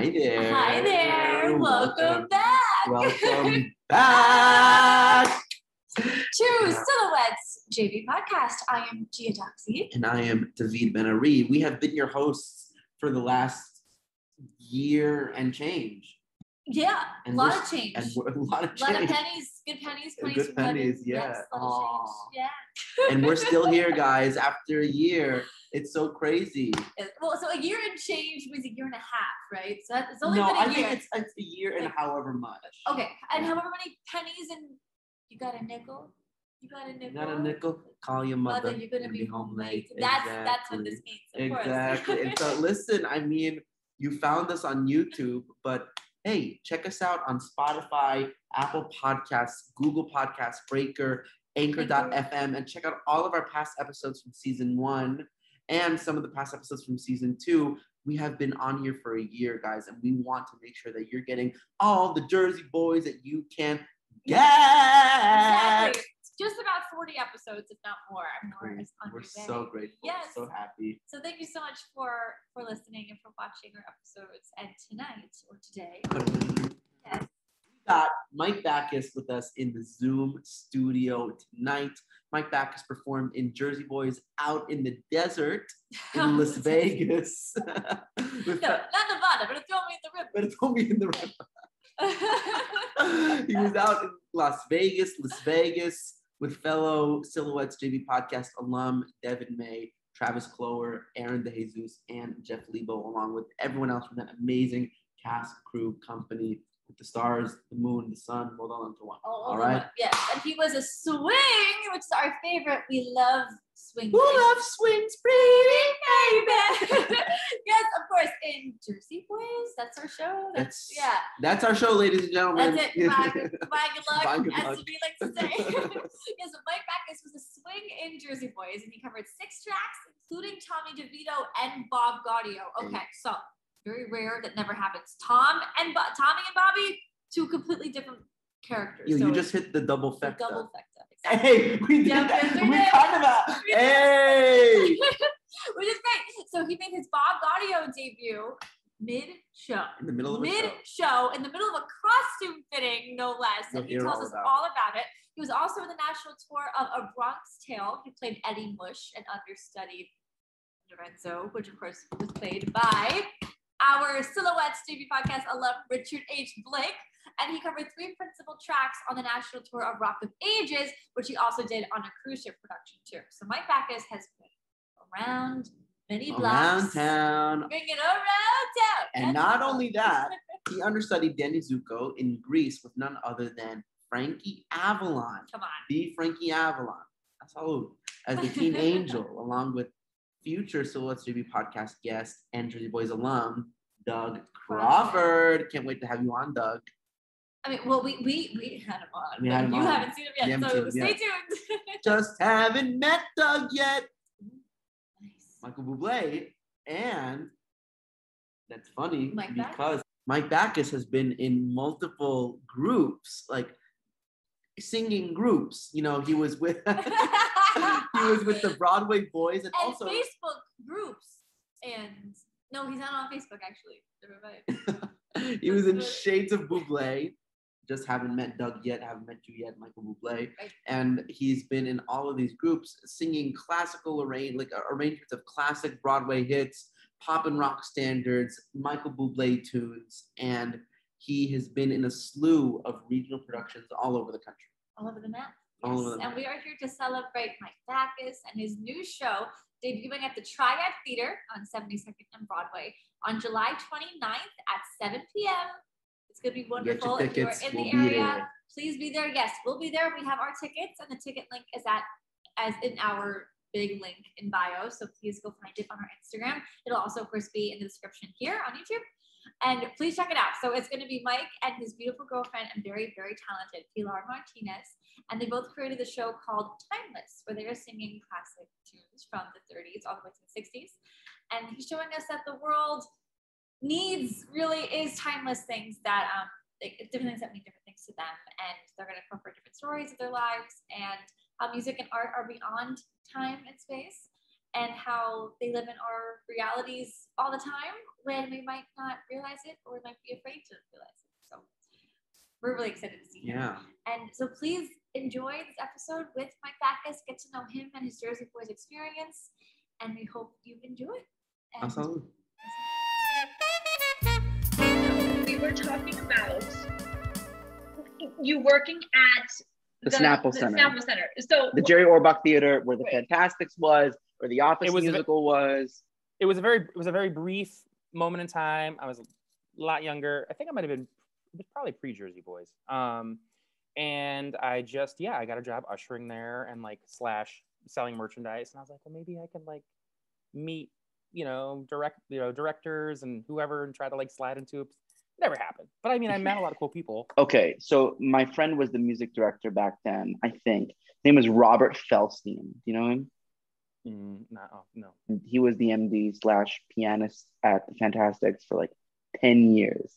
Hi there. Hi there. Welcome back. Welcome back. to Silhouettes JV Podcast. I am Gia Doxy. And I am David Ben-Ari. We have been your hosts for the last year and change. Yeah, And a lot of change. And a lot of a lot of pennies, good pennies, pennies Good pennies, yeah. Yes, a lot of Yeah. and we're still here, guys, after a year. It's so crazy. Well, so a year and change was a year and a half, right? So it's only no, been a I year. think it's, it's a year and however much. okay, and however many pennies and you got a nickel? You got a nickel? got a nickel? Call your mother. Mother, you're gonna and be home late. late. That's that's what Exactly. this means. Of course. Exactly. and so listen, I mean, you found us on YouTube, but hey, check us out on Spotify, Apple Podcasts, Google Podcasts, Breaker, Anchor.fm, and check out all of our past episodes from season one and some of the past episodes from season two. We have been on here for a year, guys, and we want to make sure that you're getting all the Jersey boys that you can get. Exactly. Just about 40 episodes, if not more. I'm We're, is on we're so grateful, Yes. so happy. So thank you so much for for listening and for watching our episodes. And tonight or today, yes, We got Mike Backus with us in the Zoom studio tonight. Mike Backus performed in Jersey Boys out in the desert in Las Vegas. No, not Nevada, but it throw me in the but it told me in the river. he was out in Las Vegas, Las Vegas, with fellow Silhouettes JV podcast alum Deven May, Travis Cloer, Aaron DeJesus, and Jeff Leibow, along with everyone else from that amazing cast, crew, company the stars, the moon, the sun, rolled oh, all into one. All All over right. one. Yes, and he was a swing, which is our favorite. We love swing. We love swings, pretty baby? yes, of course. In Jersey Boys, that's our show. That's yeah. That's our show, ladies and gentlemen. That's it. Bye, good- bye, good luck. Bye, good as we like to say. yes, Mike Backus was a swing in Jersey Boys, and he covered six tracks, including Tommy DeVito and Bob Gaudio. Okay, so very rare that never happens. Tom and Bo- Tommy and Bobby, two completely different characters. you, so you just hit the double the double fecta. exactly. Hey, we did Yeah, that. We we did. kind of that. Hey. Which is great. So he made his Bob Gaudio debut mid-show. In the middle of a mid-show, in the middle of a costume fitting, no less. You'll And he tells all us about all about it. He was also in the national tour of A Bronx Tale. He played Eddie Mush, and understudied Lorenzo, which of course was played by our Silhouette JV podcast alum Richard H. Blake. And he covered three principal tracks on the national tour of Rock of Ages, which he also did on a cruise ship production too. So Mike Backus has been around many blocks. Around town. Bringing around town. And That's not only that, he understudied Danny Zuko in Grease with none other than Frankie Avalon, Come on. the Frankie Avalon. That's all as the teen angel, along with future Silhouettes JV podcast guest and Jersey Boys alum, Doug Crawford. Can't wait to have you on, Doug. I mean, well, we we we had him on. We had him you on. haven't seen him yet, so him stay yet. tuned. Just haven't met Doug yet. nice. Michael Bublé, and that's funny Mike Backus? because Mike Backus has been in multiple groups, like singing groups. You know, he was with he was with the Broadway Boys, and, and also Facebook groups, and no, he's not on Facebook actually. He was in Shades of Bublé. Just haven't met Doug yet, haven't met you yet, Michael Bublé. Right. And he's been in all of these groups singing classical arrange like uh, arrangements of classic Broadway hits, pop and rock standards, Michael Bublé tunes, and he has been in a slew of regional productions all over the country. All over the map. Over the and we are here to celebrate Mike Backus and his new show debuting at the Triad Theater on 72nd and Broadway on July 29th at 7 p.m. It's going to be wonderful. If you're in we'll the area, there. please be there. Yes, we'll be there. We have our tickets, and the ticket link is at as in our big link in bio. So please go find it on our Instagram. It'll also, of course, be in the description here on YouTube. And please check it out. So it's going to be Mike and his beautiful girlfriend and very, very talented Pilar Martinez. And they both created a show called Timeless, where they are singing classic tunes from the 30s all the way to the 60s. And he's showing us that the world needs really is timeless things that um different things that mean different things to them and they're going to incorporate different stories of their lives and how music and art are beyond time and space and how they live in our realities all the time when we might not realize it or we might be afraid to realize it. So we're really excited to see him. Yeah. And so please enjoy this episode with Mike Backus, get to know him and his Jersey Boys experience, and we hope you enjoy. And Absolutely. we were talking about you working at The Snapple Center. Snapple Center. So the Jerry Orbach Theater, where the Right. Fantasticks was, where the Office It was musical was. it was a very it was a very brief moment in time. I was a lot younger. I think I might have been it was probably pre Jersey Boys. Um, and I just yeah, I got a job ushering there and like slash selling merchandise. And I was like, well, maybe I can like meet you know direct you know directors and whoever and try to like slide into it. Never happened. But I mean, I met a lot of cool people. Okay, so my friend was the music director back then. I think his name was Robert Felstein. Do you know him? Mm, no, oh, no. He was the MD slash pianist at the Fantasticks for like ten years.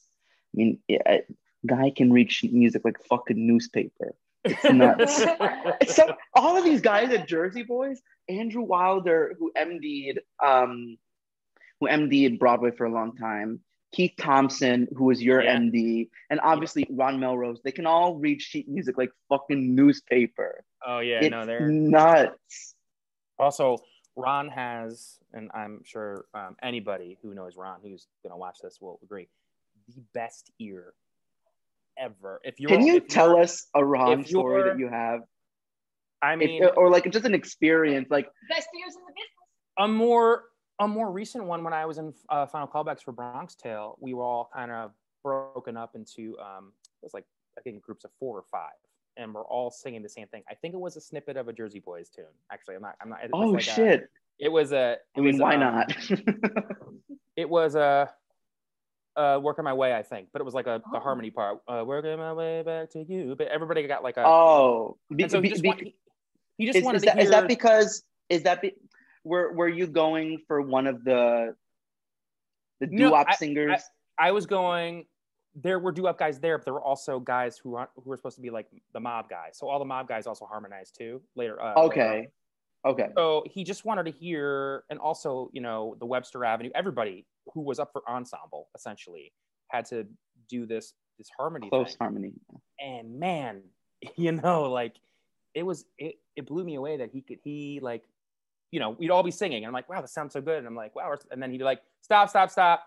I mean, yeah, guy can read sheet music like fucking newspaper. It's nuts. It's so all of these guys at Jersey Boys, Andrew Wilder, who MD'd, um, who MD'd Broadway for a long time, Keith Thompson, who was your Yeah. MD, and obviously Ron Melrose, they can all read sheet music like fucking newspaper. oh yeah, it's no, they're nuts. Also, Ron has, and I'm sure um, anybody who knows Ron who's gonna watch this will agree, the best ear ever. If you Can you if tell us a Ron story that you have, I If- mean, or like just an experience? Like, best years in the business. a more a more recent one when I was in uh, final callbacks for Bronx Tale, we were all kind of broken up into um, it was like I think groups of four or five, and we're all singing the same thing. I think it was a snippet of a Jersey Boys tune. Actually, I'm not. I'm not. oh like a- shit! it was a. I it mean, was, why um, not? It was a. Uh, working my way, I think, but it was like a the Oh. harmony part. Uh, working my way back to you, but everybody got like a. oh, be- so he be- just, be- want, he just is, wanted is to that, hear. is that because is that be, were were you going for one of the the No, doo-wop I- singers? I was going. There were do up guys there, but there were also guys who aren't who were supposed to be like the mob guys. So all the mob guys also harmonized too later. Uh, later on. okay, okay. So he just wanted to hear, and also you know the Webster Avenue. Everybody who was up for ensemble essentially had to do this this harmony Close thing. harmony. And man, you know, like it was it it blew me away that he could he like you know we'd all be singing and I'm like wow this sounds so good and I'm like wow and then he'd be like stop stop stop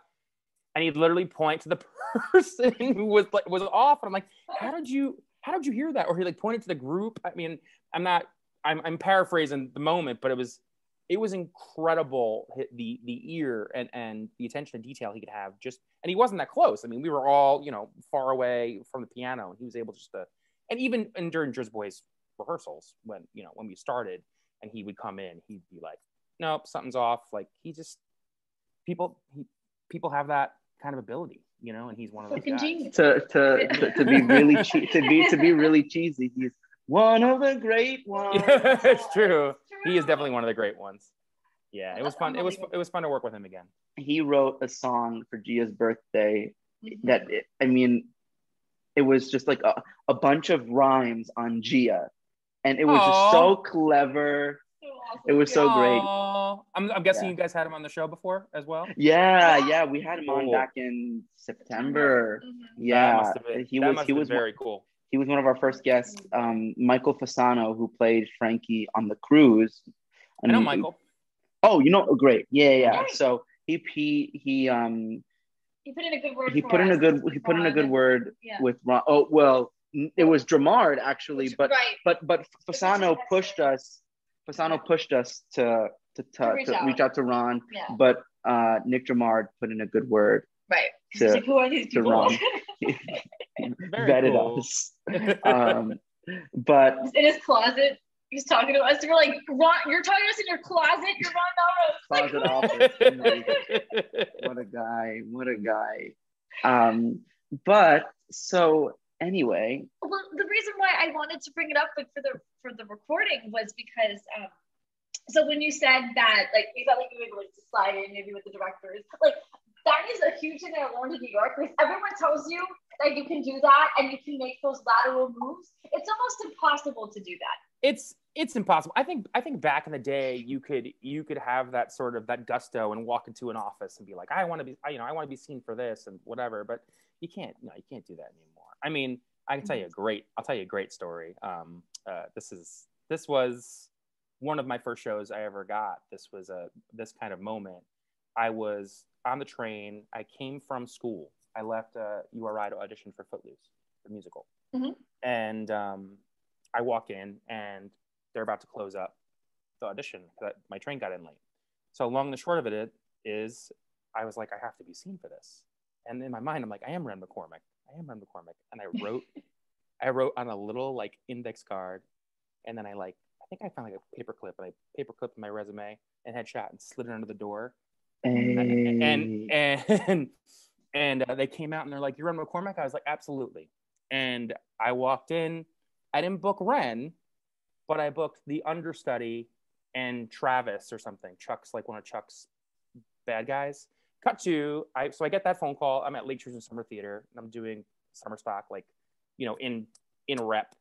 and he'd literally point to the person who was like was off. And I'm like how did you how did you hear that? Or he like pointed to the group. I mean I'm not I'm, I'm paraphrasing the moment but it was it was incredible the the ear and and the attention to detail he could have just and he wasn't that close. I mean we were all you know far away from the piano and he was able just to and even and during Jersey Boys rehearsals when you know when we started and he would come in he'd be like nope something's off. Like he just people he, people have that kind of ability you know and he's one of those guys. To to, to, to be really che- to be to be really cheesy, he's one of the great ones. yeah, it's true he is definitely one of the great ones yeah it was fun it was it was fun to work with him again He wrote a song for Gia's birthday Mm-hmm. that I mean, it was just like a, a bunch of rhymes on Gia, and it was Aw. just so clever. So awesome. It was so great. Aw. I'm, I'm guessing Yeah. you guys had him on the show before as well Yeah, yeah, we had him on back in September. Mhm. Yeah, been- he was he was very cool he was one of our first guests. Um, Michael Fasano, who played Frankie on the cruise. I know And- Michael Oh, you know, oh, great. Yeah, yeah. yeah. So he he he um He put in a good word. he for put in a good he put in a good word Yeah. with Ron. Oh well, it was Dromard actually, but right. but but Fasano pushed us. Fasano pushed us to to, to, To reach to out. reach out to Ron, Yeah. but uh, Nick Dromard put in a good word Right. to like, who are these to people? Ron. Vetted cool. us. Um, but in his closet. He's talking to us. We're like, Ron, you're talking to us in your closet. You're Ron Melrose. closet office. what a guy! What a guy! Um, but so anyway, Well, the reason why I wanted to bring it up like, for the for the recording was because um, so when you said that like you felt like you were able to slide in maybe with the directors, like that is a huge thing that I learned in New York because everyone tells you that you can do that and you can make those lateral moves. It's almost impossible to do that. it's it's impossible. I think I think back in the day you could you could have that sort of that gusto and walk into an office and be like, I want to be I, you know I want to be seen for this and whatever. But you can't no you can't do that anymore. I mean I can tell you a great I'll tell you a great story. Um, uh, this is this was one of my first shows I ever got. This was a this kind of moment. I was on the train. I came from school. I left uh, URI to audition for Footloose, the musical, Mhm. and um, I walk in and they're about to close up the audition. That my train got in late. So long and the short of it is, I was like, I have to be seen for this. And in my mind, I'm like, I am Ren McCormack. I am Ren McCormack. And I wrote, I wrote on a little like index card, and then I like, I think I found like a paper clip, and I paper clipped my resume and headshot and slid it under the door. Hey. And and and uh, they came out and they're like, "You're Ren McCormack." I was like, "Absolutely." And I walked in. I didn't book Ren, but I booked the understudy and Travis or something. Chuck's like one of Chuck's bad guys. Cut to I so I get that phone call. I'm at Lake Truman Summer Theater and I'm doing summer stock like you know in in rep.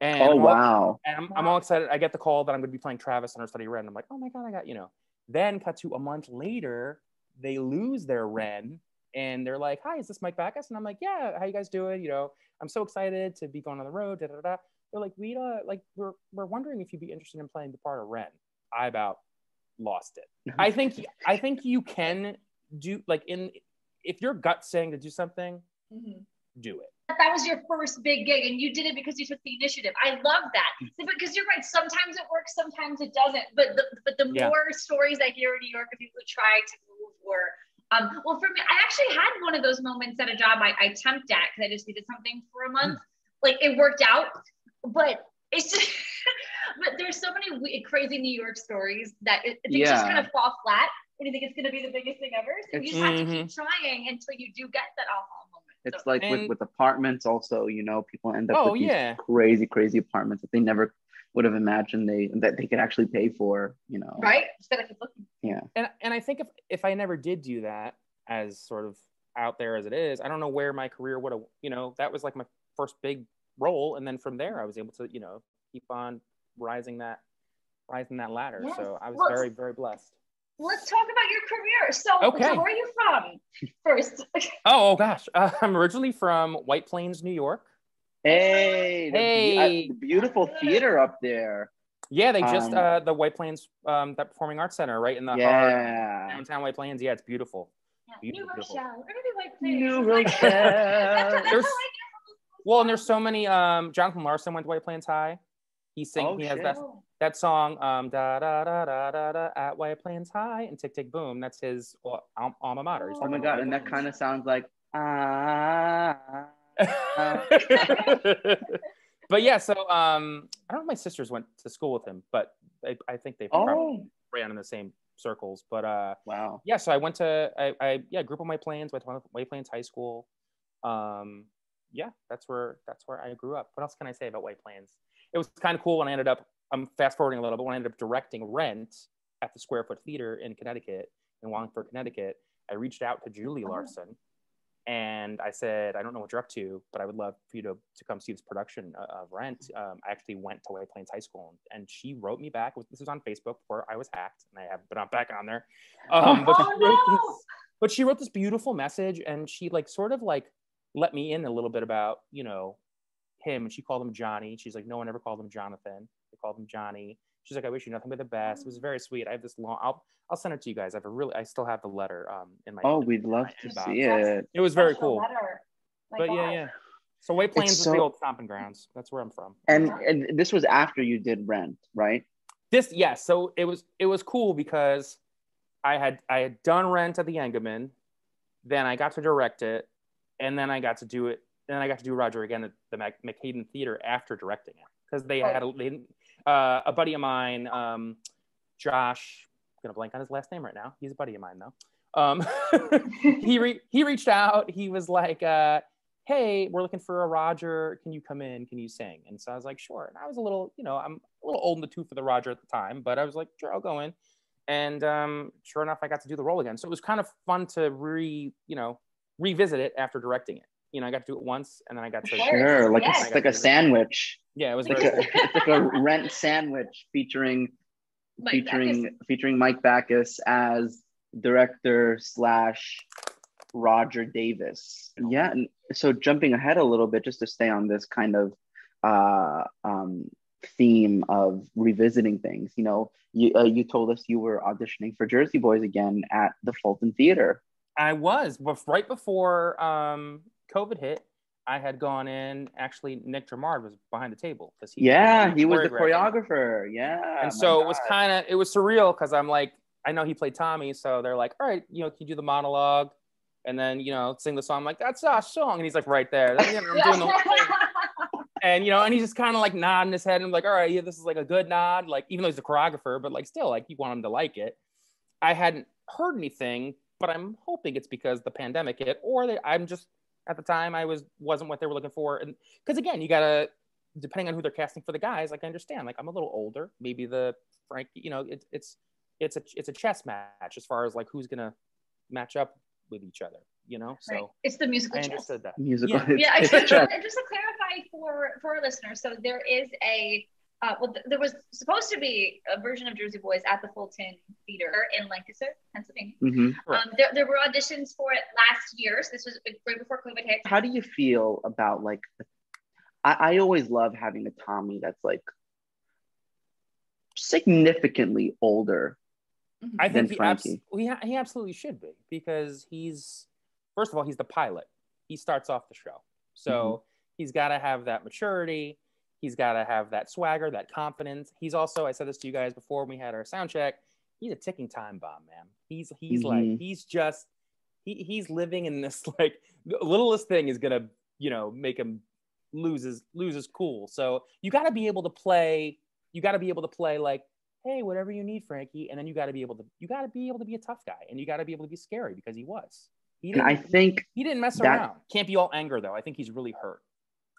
And oh I'm all- wow. and I'm, I'm all excited. I get the call that I'm going to be playing Travis on our study Ren. I'm like, oh my god, I got you know. Then cut to a month later, they lose their Ren, and they're like, hi, is this Mike Backus? And I'm like, yeah, how you guys doing? You know, I'm so excited to be going on the road. Da da da. They're like, we uh, like we're we're wondering if you'd be interested in playing the part of Ren. I about lost it. I think I think you can do like in if your gut's saying to do something, Mhm. do it. that was your first big gig and you did it because you took the initiative. I love that. So, because you're right, sometimes it works, sometimes it doesn't. But the but the Yeah. more stories I hear in New York of people who try to move or um well for me, I actually had one of those moments at a job I, I temped at because I just needed something for a month. Like it worked out, but it's just but there's so many we- crazy New York stories that it, things just kind of fall flat when you think it's going to be the biggest thing ever. So you just have to keep mm-hmm. trying until you do get that aha moment. It's So- like And- with, with apartments also, you know, people end up Oh, with these yeah. crazy, crazy apartments that they never would have imagined they that they could actually pay for, you know. right? Just gotta looking. Yeah. and and I think if if I never did do that as sort of out there as it is, I don't know where my career would have. You know, that was like my first big role, and then from there, I was able to you know keep on rising that rising that ladder. Yes. So I was Well, very very blessed. Let's talk about your career. So, Okay. so where are you from? First, Oh, oh gosh, uh, I'm originally from White Plains, New York. Hey, the, be- Hey. uh, the beautiful theater up there. Yeah, they just Um, uh, the White Plains um, that Performing Arts Center right in the heart Yeah. of downtown White Plains. Yeah, it's beautiful. New Beautiful. Rochelle. We're gonna be White Plains. New Rochelle. That's, that's There's- how I get Well, and there's so many. Um, Jonathan Larson went to White Plains High. He sing. Oh, he has shit. that that song um da da da da da da at White Plains High and Tick Tick Boom. That's his well, alma mater. He's Oh my god, and that kind of sounds like ah. but yeah, so um, I don't know if my sisters went to school with him, but I, I think they probably Oh, ran in the same circles. But uh, wow. yeah, so I went to I, I yeah group of White Plains, went to White Plains High School. Um, yeah, that's where that's where I grew up. What else can I say about White Plains? It was kind of cool when I ended up. I'm fast forwarding a little, but when I ended up directing Rent at the Square Foot Theater in Connecticut, in Wallingford, Connecticut, I reached out to Julie Oh. Larson, and I said, I don't know what you're up to, but I would love for you to, to come see this production of Rent. Um, I actually went to White Plains High School, and she wrote me back. This was on Facebook before I was hacked, and I haven't been on back on there. Um, but, Oh, no! this, but she wrote this beautiful message, and she like sort of like let me in a little bit about you know him, and she called him Johnny. She's like, no one ever called him Jonathan. They called him Johnny. She's like, I wish you nothing but the best. It was very sweet. I have this long. I'll I'll send it to you guys. I have a really. I still have the letter um in my. Oh, we'd love to inbox. see it. It was very cool. But yeah, God. yeah. So White Plains It's is the old stomping grounds. That's where I'm from. And and this was after you did Rent, right? this yes so it was it was cool because i had i had done rent at the Engeman then i got to direct it and then i got to do it then i got to do roger again at the Mac- mchayden theater after directing it because they had a, they, uh, a buddy of mine um, josh i'm gonna blank on his last name right now he's a buddy of mine though um, he re- he reached out he was like uh, hey, we're looking for a Roger. Can you come in? Can you sing? And so I was like, sure. And I was a little, you know, I'm a little old in the tooth for the Roger at the time, but I was like, sure, I'll go in. And um, sure enough, I got to do the role again. So it was kind of fun to re, you know, revisit it after directing it. You know, I got to do it once, and then I got to. Sure. Sure, like Yes. a, like a sandwich. Yeah, it was like a, it's like a rent sandwich featuring Mike featuring Backus. featuring Mike Backus as director slash Roger Davis. Yeah, and so jumping ahead a little bit, just to stay on this kind of uh, um, theme of revisiting things. You know, you uh, you told us you were auditioning for Jersey Boys again at the Fulton Theater. I was, but right before um, COVID hit, I had gone in. Actually, Nick Dromard was behind the table because he Yeah, he was the choreographer. Yeah, and so it was kind of it was surreal because I'm like, I know he played Tommy, so they're like, all right, you know, can you do the monologue, and then you know, sing the song. I'm like, that's our song, and he's like, right there. Then, you know, I'm doing the and you know, and he's just kind of like nodding his head, and I'm like, all right, yeah, this is like a good nod, like even though he's a choreographer, but like still, like you want him to like it. I hadn't heard anything, but I'm hoping it's because the pandemic hit, or that I'm just at the time I was wasn't what they were looking for, and because again, you gotta depending on who they're casting for the guys, like I understand, like I'm a little older, maybe the Frank, you know, it's it's it's a it's a chess match as far as like who's gonna match up with each other, you know. So Right. It's the musical I chess. understood that. musical. Yeah. it's- yeah, it's actually, a trend. and just to clarify for for our listeners, so there is a uh, well, th- there was supposed to be a version of Jersey Boys at the Fulton Theater in Lancaster, Pennsylvania. Mhm. Um, there, there were auditions for it last year, so this was right before COVID hit. How do you feel about like? I, I always love having a Tommy that's like significantly older. I than think he, abs- Frankie. he, ha- he absolutely should be because he's first of all he's the pilot. He starts off the show, so Mm-hmm. he's got to have that maturity. He's got to have that swagger, that confidence. He's also I said this to you guys before we had our sound check. He's a ticking time bomb, man. He's he's like Mhm. he's just he, he's living in this like the littlest thing is gonna you know make him lose his lose his cool. So you got to be able to play. You got to be able to play like hey, whatever you need, Frankie. And then you got to be able to, you got to be able to be a tough guy, and you got to be able to be scary because he was. He didn't, I think he didn't mess that- around. Can't be all anger though. I think he's really hurt.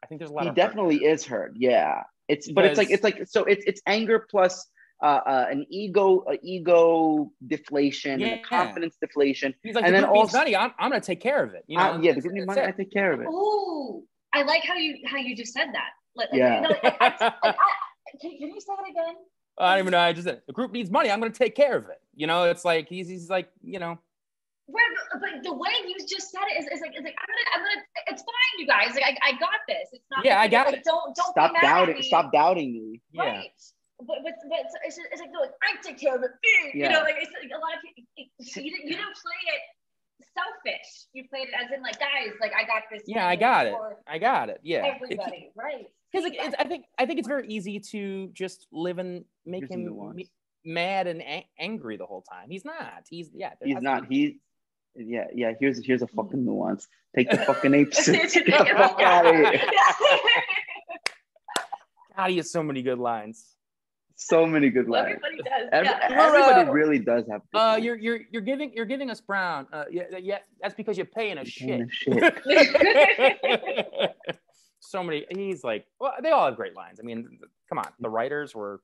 I think there's a lot he of hurt definitely there. is hurt. Yeah, it's but it's like it's like so it's it's anger plus uh, uh an ego a ego deflation and a confidence deflation. He's like, and the then group needs also- money. I'm, I'm gonna take care of it. You know, Uh, yeah, the That's- group need that's money. I take care of it. Ooh, I like how you how you just said that. Like, like, Yeah. you like, I, I, like, I, can, can you say that again? I don't even know. I just said the group needs money. I'm gonna take care of it. You know, it's like he's he's like you know. Right, but, but the way you just said it is, is like it's like I'm gonna I'm gonna it's fine, you guys. Like I, I got this. It's not. Yeah, I got like, it. Don't don't Stop be mad doubting. At me. Stop doubting me. Yeah. Right. But, but, but it's, it's, it's like no, like, I take care of it. You know, like it's like a lot of people. it- You didn't you didn't play it selfish. You played it as in like guys, like I got this. Yeah, I got it. I got it. Yeah. Everybody, right? Because it's, I think I think it's very easy to just live and make Here's him nuance. mad and a- angry the whole time. He's not. He's yeah. He's not. be- He. Yeah, yeah. Here's here's a fucking nuance. Take the fucking apes. Get the fuck out of here. God, he has so many good lines. So many good lines. everybody does. Every, yeah. everybody uh, really does have. Uh, lines. you're you're you're giving you're giving us brown. Uh, yeah, yeah. That's because you're paying a Paying shit. a shit. so many. He's like, well, they all have great lines. I mean, come on, the writers were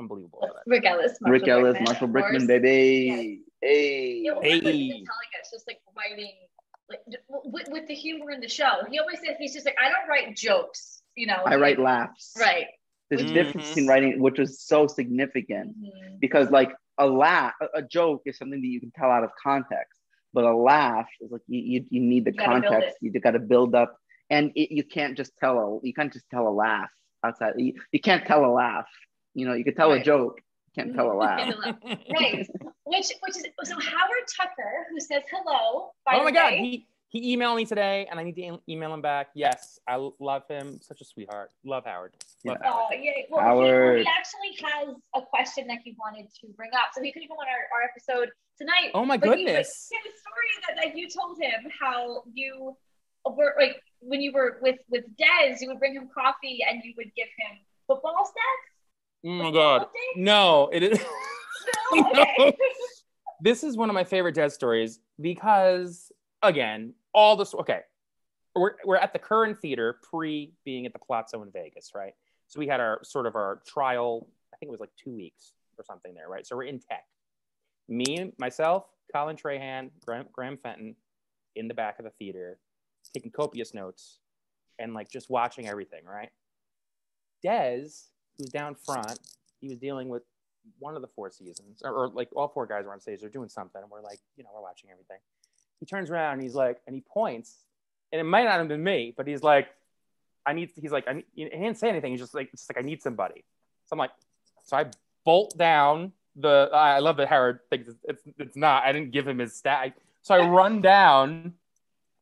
unbelievable. Rick Elice, Marshall Rick Elice, Brickman, Marshall Brickman, course. baby. Hey. Yeah, well, Hey. telling us just like writing, like with, with the humor in the show. He always says he's just like, I don't write jokes, you know. I write laughs. Right. There's a Mhm. difference between writing, which was so significant Mhm. because, like, a laugh, a, a joke is something that you can tell out of context, but a laugh is like you, you, you need the You context. You got to build up, and it, you can't just tell a you can't just tell a laugh outside. You, you can't tell a laugh. You know, you can tell a joke, you can't tell a laugh. right. Which which is so Howard Tucker, who says hello. By oh the my god, way. he he emailed me today, and I need to email him back. Yes, I love him. Such a sweetheart. Love Howard. Love Yeah. Howard. Uh, yeah, well, he, Howard. he actually has a question that he wanted to bring up. So he could even on our, our episode tonight. Oh my But he- but goodness. He had a story that, that you told him how you were like when you were with with Des, you would bring him coffee and you would give him football stats. Mm, oh my god. No, it is. No? This is one of my favorite dead stories because again all this okay we're, we're at the Curran theater pre being at the palazzo in vegas right so we had our sort of our trial i think it was like two weeks or something there right so we're in tech me myself colin trahan graham, graham fenton in the back of the theater taking copious notes and like just watching everything, right? Des, who's down front, he was dealing with one of the four seasons, or, or like all four guys were on stage, they're doing something, and we're like, you know, we're watching everything. He turns around and he's like, and he points, and it might not have been me, but he's like, I need, he's like, I need, he didn't say anything. He's just like, just like, I need somebody. So I'm like, so I bolt down the, I love that Howard thinks it's, it's, it's not, I didn't give him his stat. So I run down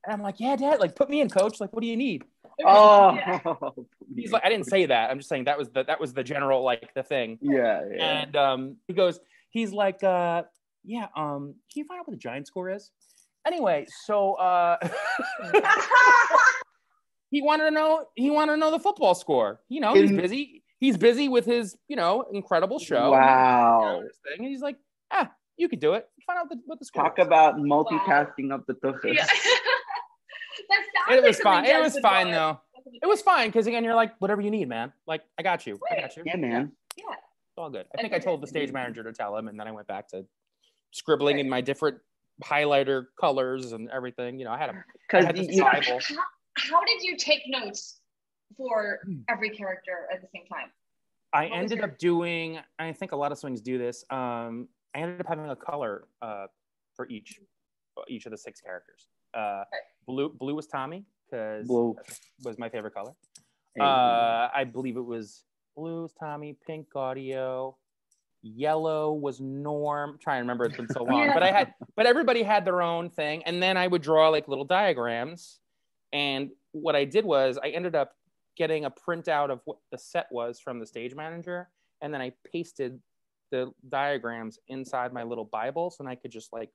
and I'm like, yeah, dad, like put me in coach. Like, what do you need? Oh, He's like, I didn't say that. I'm just saying that was the, that was the general, like the thing. yeah, yeah. And um, he goes, he's like, uh, yeah, um, can you find out what the giant score is? Anyway, so uh, he wanted to know he wanted to know the football score. You know, he's In- busy. He's busy with his, you know, incredible show. Wow. And thing, and he's like, ah, you could do it. Find out the, what the score Talk is. about multitasking up the tuchus. Yeah. that sounds It was fine. It was fine though. It was fine because again, you're like, whatever you need, man. Like, I got you. I got you. Yeah, man. Yeah. It's all good. I think I told the stage manager to tell him, and then I went back to scribbling in my different highlighter colors and everything. You know, I had a I Because you, How, how did you take notes for every character at the same time? I What ended your- up doing. I think a lot of swings do this. Um, I ended up having a color uh, for each each of the six characters. Uh, blue blue was Tommy because Blue. was my favorite color. Uh, I believe it was blue was Tommy, pink Gaudio, yellow was Norm. I'm trying to remember, it's been so long. Yeah. But I had, but everybody had their own thing, and then I would draw like little diagrams. And what I did was I ended up getting a printout of what the set was from the stage manager, and then I pasted the diagrams inside my little Bible, so I could just like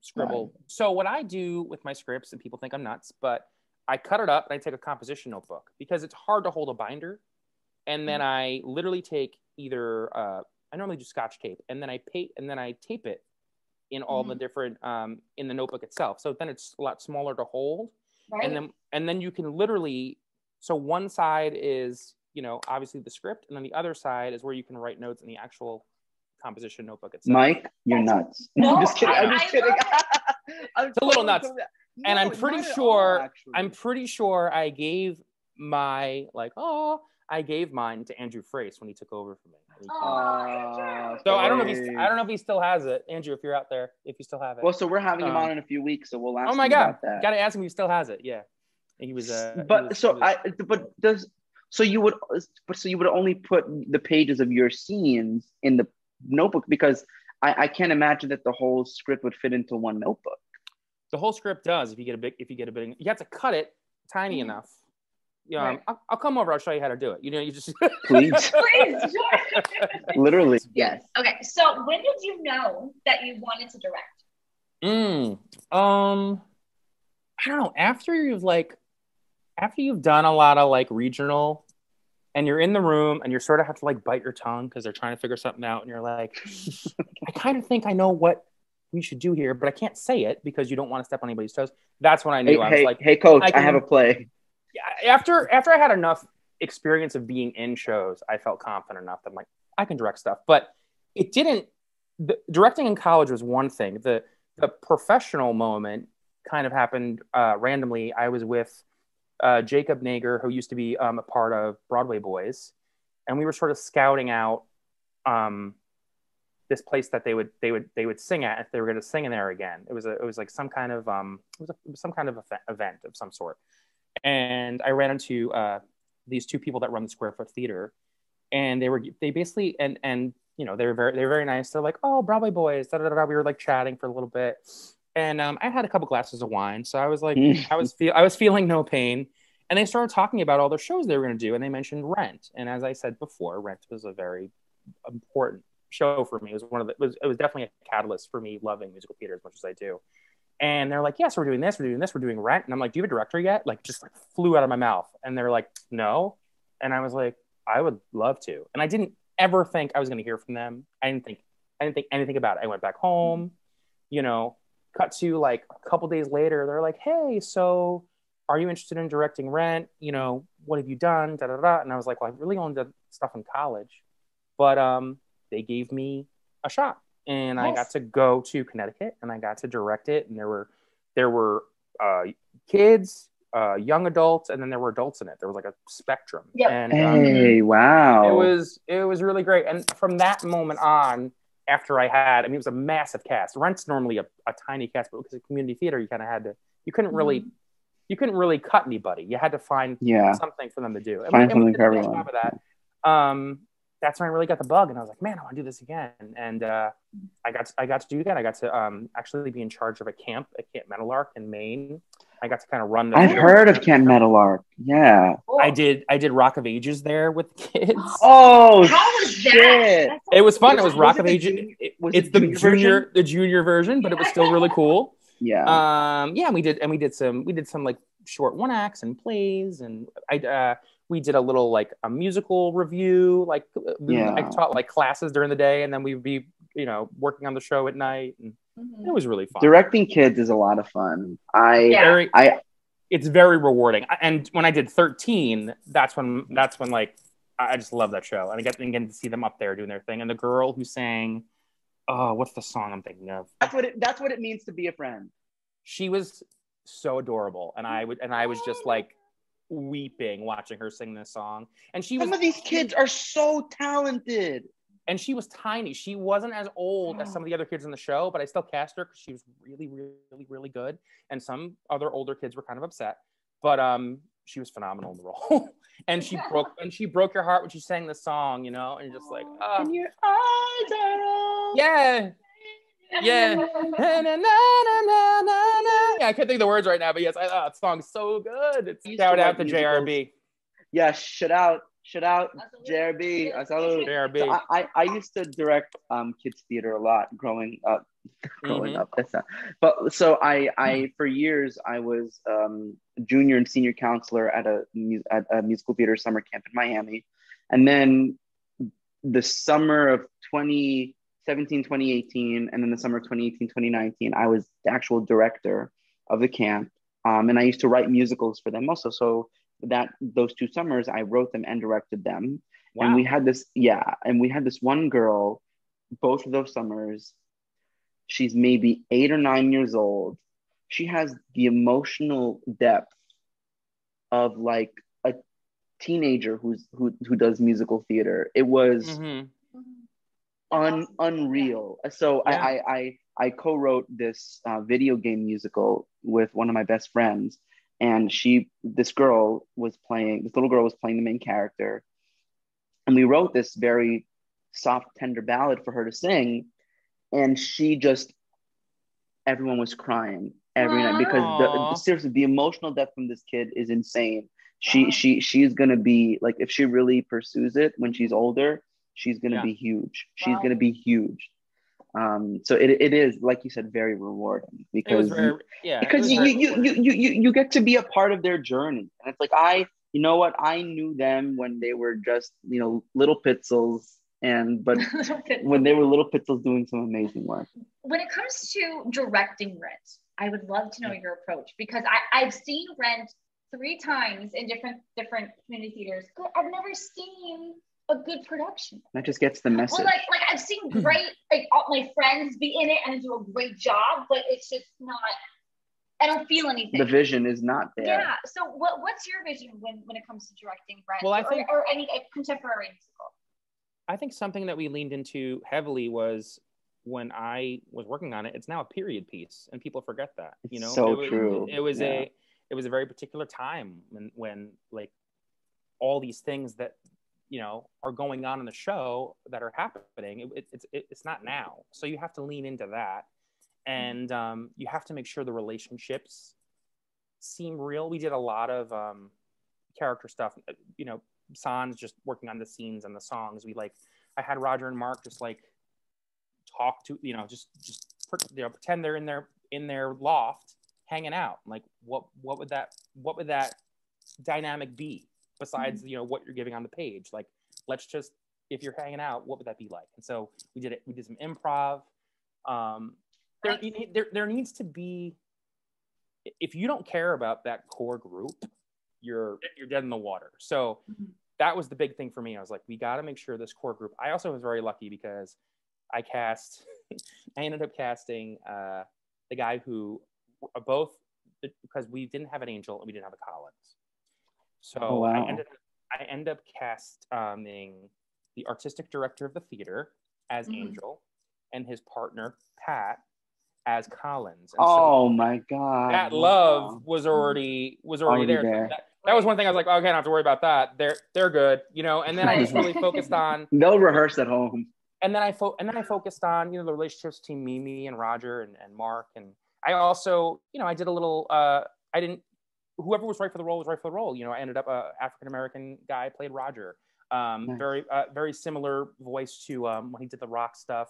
scribble. So what I do with my scripts, and people think I'm nuts, but I cut it up and I take a composition notebook because it's hard to hold a binder. And then I literally take either uh, I normally do scotch tape, and then I pay and then I tape it in all the different um, in the notebook itself. So then it's a lot smaller to hold, Right. and then and then you can literally. So one side is you know obviously the script, and then the other side is where you can write notes in the actual composition notebook itself. Mike, you're nuts. No, I'm just kidding. I'm just kidding. I'm It's a little nuts. coming- And I'm pretty sure- all. I'm pretty sure I gave my like oh I gave mine to Andrew Frace when he took over for me. Oh, So I don't know if he's Frace. I don't know if he still has it, Andrew. If you're out there, if you still have it. Well, so we're having him Um, on in a few weeks, so we'll ask oh my god, that. gotta ask him if he still has it. Yeah, he was. Uh, he but was- so was- I but does so you would but so you would only put the pages of your scenes in the notebook because I, I can't imagine that the whole script would fit into one notebook. the whole script does. If you get a big, if you get a big, you have to cut it tiny enough. Yeah, um, Right. I'll, I'll come over. I'll show you how to do it. You know, you just Please, Please, sure. literally, yes. okay, so when did you know that you wanted to direct? Mm, um, I don't know. After you've like, after you've done a lot of like regional, and you're in the room and you sort of have to like bite your tongue because they're trying to figure something out, and you're like, I kind of think I know what we should do here, but I can't say it because you don't want to step on anybody's toes. That's when I knew Hey, I was hey, like, hey, coach, I I, have a play. yeah, after after I had enough experience of being in shows, I felt confident enough that I'm like, I can direct stuff. But it didn't. The, directing in college was one thing. The the professional moment kind of happened uh, randomly. I was with uh, Jacob Nager, who used to be um, a part of Broadway Boys, and we were sort of scouting out um, this place that they would they would they would sing at if they were going to sing in there again. It was a it was like some kind of um it was, a, some kind of event, of some sort and I ran into uh, these two people that run the Square Foot Theater, and they were they basically and and you know they were very they were very nice. They're like, oh, Broadway boys, da da. da. We were like chatting for a little bit, and um, I had a couple glasses of wine, so I was like, I was feel I was feeling no pain. And they started talking about all the shows they were going to do, and they mentioned Rent. And as I said before, Rent was a very important show for me. It was one of the it was, it was definitely a catalyst for me loving musical theater as much as I do. And they're like, yes, we're doing this, we're doing this, we're doing Rent. And I'm like, do you have a director yet? Like, just like flew out of my mouth. And they're like, no. And I was like, I would love to. And I didn't ever think I was going to hear from them. I didn't think I didn't think anything about it. I went back home, you know, cut to like a couple days later. They're like, hey, so are you interested in directing Rent? You know, what have you done? Da da da. And I was like, well, I really only did stuff in college, but um, they gave me a shot, and I got to go to Connecticut, and I got to direct it, and there were there were uh, kids, uh, young adults, and then there were adults in it. There was like a spectrum. Yep. And um, Hey, wow. it was it was really great. And from that moment on, after I had, I mean, it was a massive cast. Rent's normally a, a tiny cast, but because of community theater, you kind of had to, you couldn't really, you couldn't really cut anybody. You had to find yeah. something for them to do. And Find we- and we something did for a everyone. of that. Um, that's when I really got the bug, and I was like, man, I want to do this again. And uh, I got I got to do that. I got to um, actually be in charge of a camp at Camp Metalark in Maine. I got to kind of run. The I've heard of Camp Metalark. Yeah. I did I did Rock of Ages there with kids. Oh, How was shit. that? It was fun. It was Was Rock it of Ages. junior- It- was it's the junior junior, version? the junior version, but it was still really cool. Yeah. Um, yeah, we did, and we did some, we did some like short one acts and plays, and I, uh, we did a little like a musical review. Like, we, I taught like classes during the day, and then we'd be, you know, working on the show at night, and. It mm-hmm. was really fun. Directing kids is a lot of fun. I Yeah. Very, I- it's very rewarding. And when I did thirteen, that's when, that's when like I I just love that show, and I get again to see them up there doing their thing, and the girl who sang, oh, what's the song I'm thinking of? that's what it that's what it means to be a friend. she was so adorable and i would and i was just like weeping watching her sing this song and she was Some of these kids are so talented. And she was tiny she wasn't as old as some of the other kids in the show but i still cast her because she was really really really good and some other older kids were kind of upset but um she was phenomenal in the role and she broke and she broke your heart when she sang the song you know and you're just like oh And your eyes are all yeah Yeah. Na, na, na, na, na, na, na. Yeah, I can't think of the words right now, but yes, I, oh, that song's so good. It's I used to shout out to musicals. JRB. Yeah, shout out, shout out, JRB. I salute. JRB. So I, I, I used to direct um kids theater a lot growing up. Growing Mhm. up, that's not. But so I I for years I was um junior and senior counselor at a at a musical theater summer camp in Miami, and then the summer of 2017 2018 and then the summer of 2018 2019 i was the actual director of the camp um, and i used to write musicals for them also so that those two summers i wrote them and directed them. Wow. and we had this yeah and we had this one girl both of those summers she's maybe eight or nine years old. She has the emotional depth of like a teenager who's who, who does musical theater. It was Mhm. un, unreal. So Yeah. I, I i i co-wrote this uh, video game musical with one of my best friends and she this girl was playing this little girl was playing the main character and we wrote this very soft tender ballad for her to sing and she just everyone was crying every night because the, seriously the emotional depth from this kid is insane she Wow. she she's gonna be like if she really pursues it when she's older she's gonna Yeah. be huge she's Wow. gonna be huge um so it, it is like you said very rewarding because very, yeah. because you, you, you, you, you, you get to be a part of their journey. And it's like, I, you know what? I knew them when they were just, you know, little pitzels. And, but when they were little pitzels doing some amazing work. when it comes to directing Rent, I would love to know your approach because I, I've seen Rent three times in different different community theaters, but I've never seen a good production. That just gets the message. Well, like like I've seen great like all my friends be in it and do a great job, but it's just not. I don't feel anything. the vision is not there. Yeah. So what what's your vision when when it comes to directing Rent Well, I or, think- or any uh, contemporary musical? I think something that we leaned into heavily was when I was working on it. It's now a period piece, and people forget that. You know, so it was, true. It was Yeah. a it was a very particular time when when like all these things that you know are going on in the show that are happening. It, it, it's it, it's not now, so you have to lean into that, and um, you have to make sure the relationships seem real. We did a lot of um, character stuff. You know, Sans just working on the scenes and the songs. We like I had Roger and Mark just like talk to you know just just you know pretend they're in their in their loft hanging out. Like what what would that what would that dynamic be besides you know what you're giving on the page? Like let's just if you're hanging out, what would that be like? And so we did it. We did some improv. Um, there, Nice. you need- there there needs to be if you don't care about that core group, you're you're dead in the water. So Mhm. that was the big thing for me. I was like, we got to make sure this core group. I also was very lucky because I cast, I ended up casting uh, the guy who both because we didn't have an Angel and we didn't have a Collins. So Oh, I ended up, I end up casting the artistic director of the theater as Mhm. Angel and his partner Pat as Collins. And so Oh my god. that wow. love was already was already, Already there. There. That, that was one thing I was like, okay, I don't have to worry about that. They're they're good, you know. And then I just really focused on They'll rehearse at home. and then I fo- and then I focused on you know the relationships between Mimi and Roger and, and Mark and I also you know I did a little uh I didn't whoever was right for the role was right for the role. You know I ended up a African American guy played Roger. Um Nice. very uh, very similar voice to um when he did the rock stuff.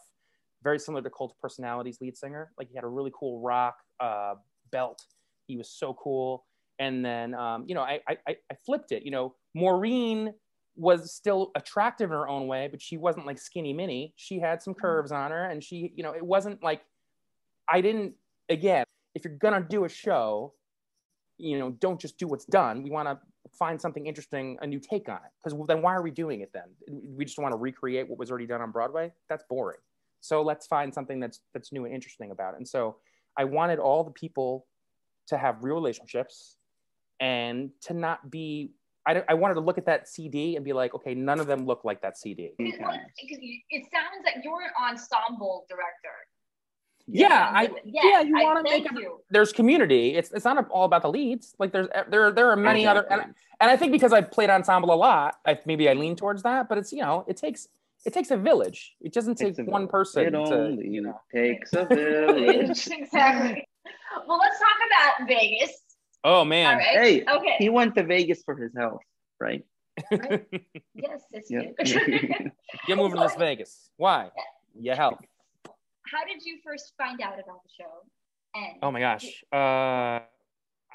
Very similar to Cult Personalities lead singer. Like he had a really cool rock uh belt. He was so cool. And then um you know I I, I I flipped it. You know Maureen was still attractive in her own way, but she wasn't like skinny mini. She had some curves on her, and she, you know, it wasn't like I didn't. Again, if you're gonna do a show, you know, don't just do what's done. We want to find something interesting, a new take on it. Because then why are we doing it then? We just want to recreate what was already done on Broadway. That's boring. So let's find something that's that's new and interesting about it. And so I wanted all the people to have real relationships and to not be I, I wanted to look at that CD and be like, okay, none of them look like that CD. Because It sounds like you're an ensemble director. Yeah, I Yeah, yeah, you want to make thank it. you. There's community. It's it's not all about the leads. Like there's there there are many other and, and I think because I've played ensemble a lot, I, maybe I lean towards that. But it's you know it takes it takes a village. It doesn't take Takes one village. person It to only you know. takes a village. exactly. Well, let's talk about Vegas. Oh man. All right. Hey, Okay. he went to Vegas for his health, right? Yes, it's Yeah. you. Get moving to Las Vegas. Why? Yeah, help. How did you first find out about the show? And Oh my gosh. Uh,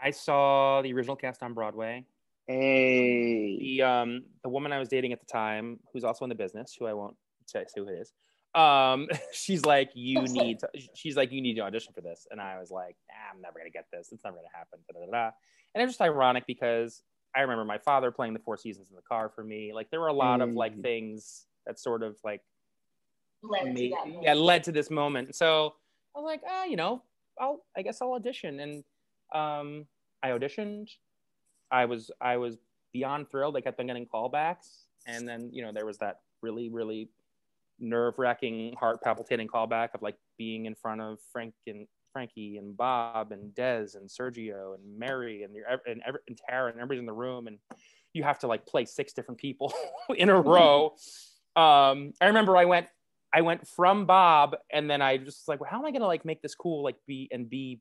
I saw the original cast on Broadway. hey. the um the woman I was dating at the time, who's also in the business, who I won't say who it is, um, she's like, you need to, she's like, you need to audition for this, and I was like, ah, I'm never gonna get this. It's never gonna happen. Da, da, da, da. And it's just ironic because I remember my father playing the Four Seasons in the car for me. Like there were a lot of like Mm. things that sort of like led to made, that yeah led to this moment. So I was like, ah, you know, I'll I guess I'll audition, and um, I auditioned. I was I was beyond thrilled. I kept on getting callbacks, and then you know there was that really really nerve wracking, heart palpitating callback of like being in front of Frank and Frankie and Bob and Des and Sergio and Mary and your and, every, and Tara and everybody's in the room, and you have to like play six different people in a row. Um, I remember I went I went from Bob, and then I just was like, well, how am I gonna like make this cool, like be and be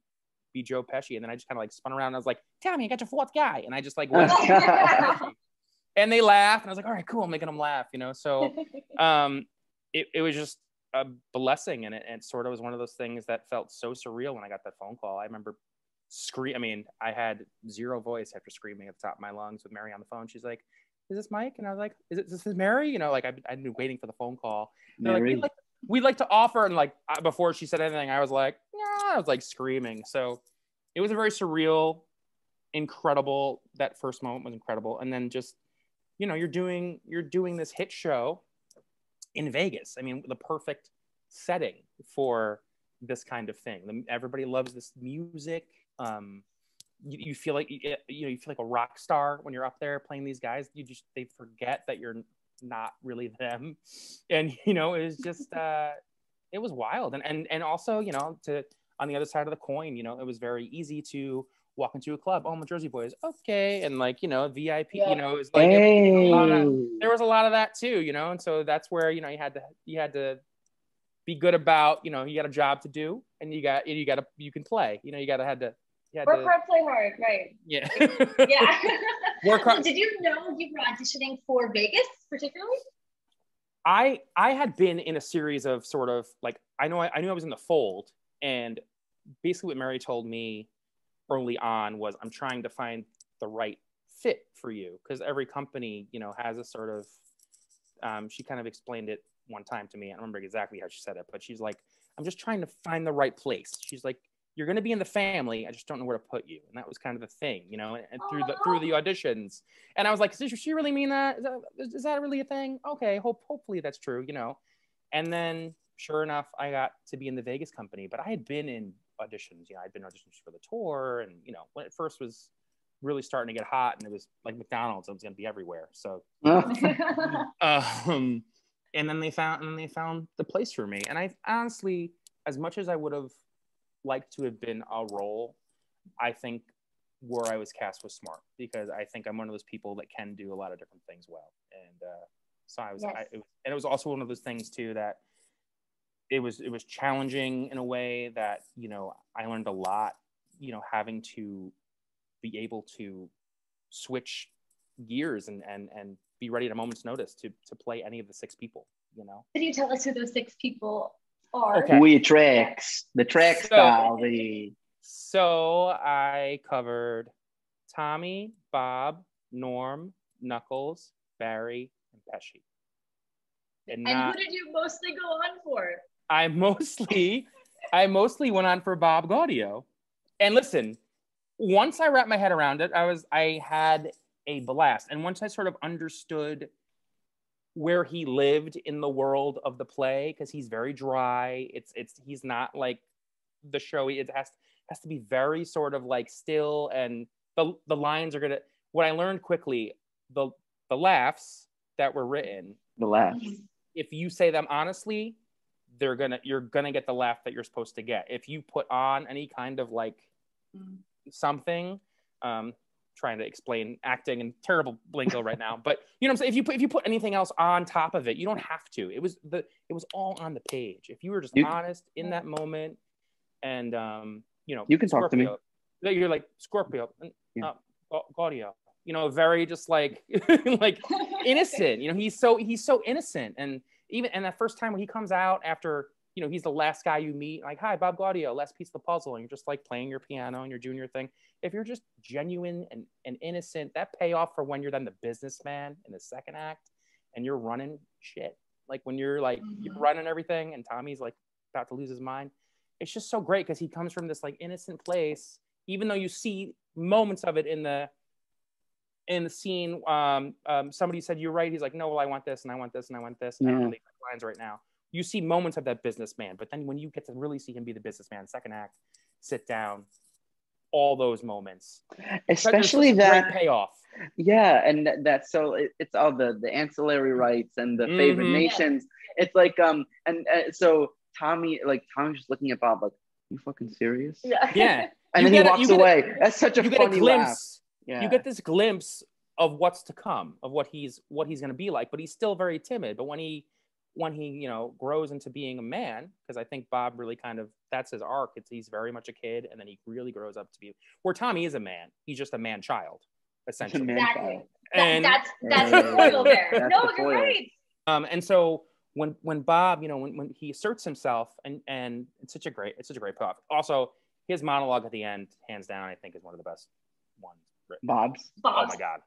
be Joe Pesci, and then I just kind of like spun around and I was like, Tommy, I got your fourth guy, and I just like went, and they laughed, and I was like, all right, cool, I'm making them laugh, you know. So um, it it was just a blessing, and it, and it sort of was one of those things that felt so surreal when I got that phone call. I remember scream. I mean, I had zero voice after screaming at the top of my lungs with Mary on the phone. She's like. Is this Mike? And I was like, "Is it this is Mary?" You know, like I've, I've been waiting for the phone call. They're like, we'd like, we'd like to offer, and like I- before she said anything, I was like, yeah, I was like screaming. So it was a very surreal, incredible. That first moment was incredible, and then just, you know, you're doing you're doing this hit show in Vegas. I mean, the perfect setting for this kind of thing. The- Everybody loves this music. Um, you, you feel like you know you feel like a rock star when you're up there playing these guys. You just they forget that you're not really them and you know it was just uh it was wild and and and also you know to on the other side of the coin you know it was very easy to walk into a club oh a jersey boys okay and like you know vip Yeah. you know it was like it- hey. lot of- there was a lot of that too you know and so that's where you know you had to you had to be good about you know you got a job to do and you got you got to you can play you know you got to had to had Work hard, play hard, right? yeah Yeah. Work hard. So did you know you were auditioning for Vegas, particularly? I I had been in a series of sort of like I know I, I knew I was in the fold, and basically what Mary told me early on was I'm trying to find the right fit for you because every company you know has a sort of um, she kind of explained it one time to me. I don't remember exactly how she said it, but she's like I'm just trying to find the right place. She's like you're going to be in the family. I just don't know where to put you, and that was kind of the thing, you know. And, and through the through the auditions, and I was like, does she really mean that? Is that, is, that really a thing? Okay, hope hopefully that's true, you know. And then sure enough, I got to be in the Vegas company, but I had been in auditions. You know, I'd been auditions for the tour, and you know, when it first was really starting to get hot, and it was like McDonald's, it was going to be everywhere. So, um, and then they found, and then they found the place for me. And I honestly, as much as I would have liked to have been a role, I think where I was cast was smart because I think I'm one of those people that can do a lot of different things well. And uh, so I was, Yes. I, it was, and it was also one of those things too that it was it was challenging in a way that you know I learned a lot. You know, having to be able to switch gears and and and be ready at a moment's notice to to play any of the six people. You know. Can you tell us who those six people are? Okay. We tracks the track So- style. The So I covered Tommy, Bob, Norm, Knuckles, Barry, and Pesci. And, And not, who did you mostly go on for? I mostly, I mostly went on for Bob Gaudio. And listen, once I wrapped my head around it, I was, I had a blast. And once I sort of understood where he lived in the world of the play, because he's very dry. It's, it's, he's not like the showy. It has has to be very sort of like still, and the the lines are gonna. What I learned quickly, the the laughs that were written the laughs. if you say them honestly, they're gonna you're gonna get the laugh that you're supposed to get. If you put on any kind of like Mm. something, um, trying to explain acting and terrible lingo right now, but you know what I'm saying. If you put if you put anything else on top of it, you don't have to. It was the it was all on the page. If you were just You- honest in that moment, and um, you know, You can talk to me. That You're like Scorpio, Yeah. uh, Ga- Gaudio. You know, very just like like innocent. You know, he's so he's so innocent, and even and that first time when he comes out after you know he's the last guy you meet, like hi Bob Gaudio, last piece of the puzzle, and you're just like playing your piano and you're doing your thing. If you're just genuine and, and innocent, that payoff for when you're then the businessman in the second act and you're running shit, like when you're like you're Mhm. running everything and Tommy's like about to lose his mind. It's just so great because he comes from this like innocent place, even though you see moments of it in the in the scene, um, um, somebody said you're right. He's like, no, well, I want this and I want this and I want this. And I don't Yeah. know the lines right now. You see moments of that businessman, but then when you get to really see him be the businessman, second act, sit down, all those moments, Especially There's such a that. great payoff. Yeah, and that, that's so it, it's all the the ancillary rights and the favored Mhm. nations. It's like um and uh, so Tommy like Tommy's just looking at Bob like you fucking serious? Yeah. Yeah, And You then he a- walks you get a- away. That's such a you get a funny laugh. Yeah. You get this glimpse of what's to come, of what he's what he's going to be like. But he's still very timid. But when he when he you know grows into being a man, because I think Bob really kind of that's his arc. It's he's very much a kid, and then he really grows up to be where Tommy is a man. He's just a man child essentially. man Exactly. child. That- And that's that's Yeah, the foil there. That's no, the you're foil. right. um, and so when when Bob, you know, when, when he asserts himself, and and it's such a great it's such a great payoff. Also, his monologue at the end, hands down, I think is one of the best ones. written. Bob's. Oh my god!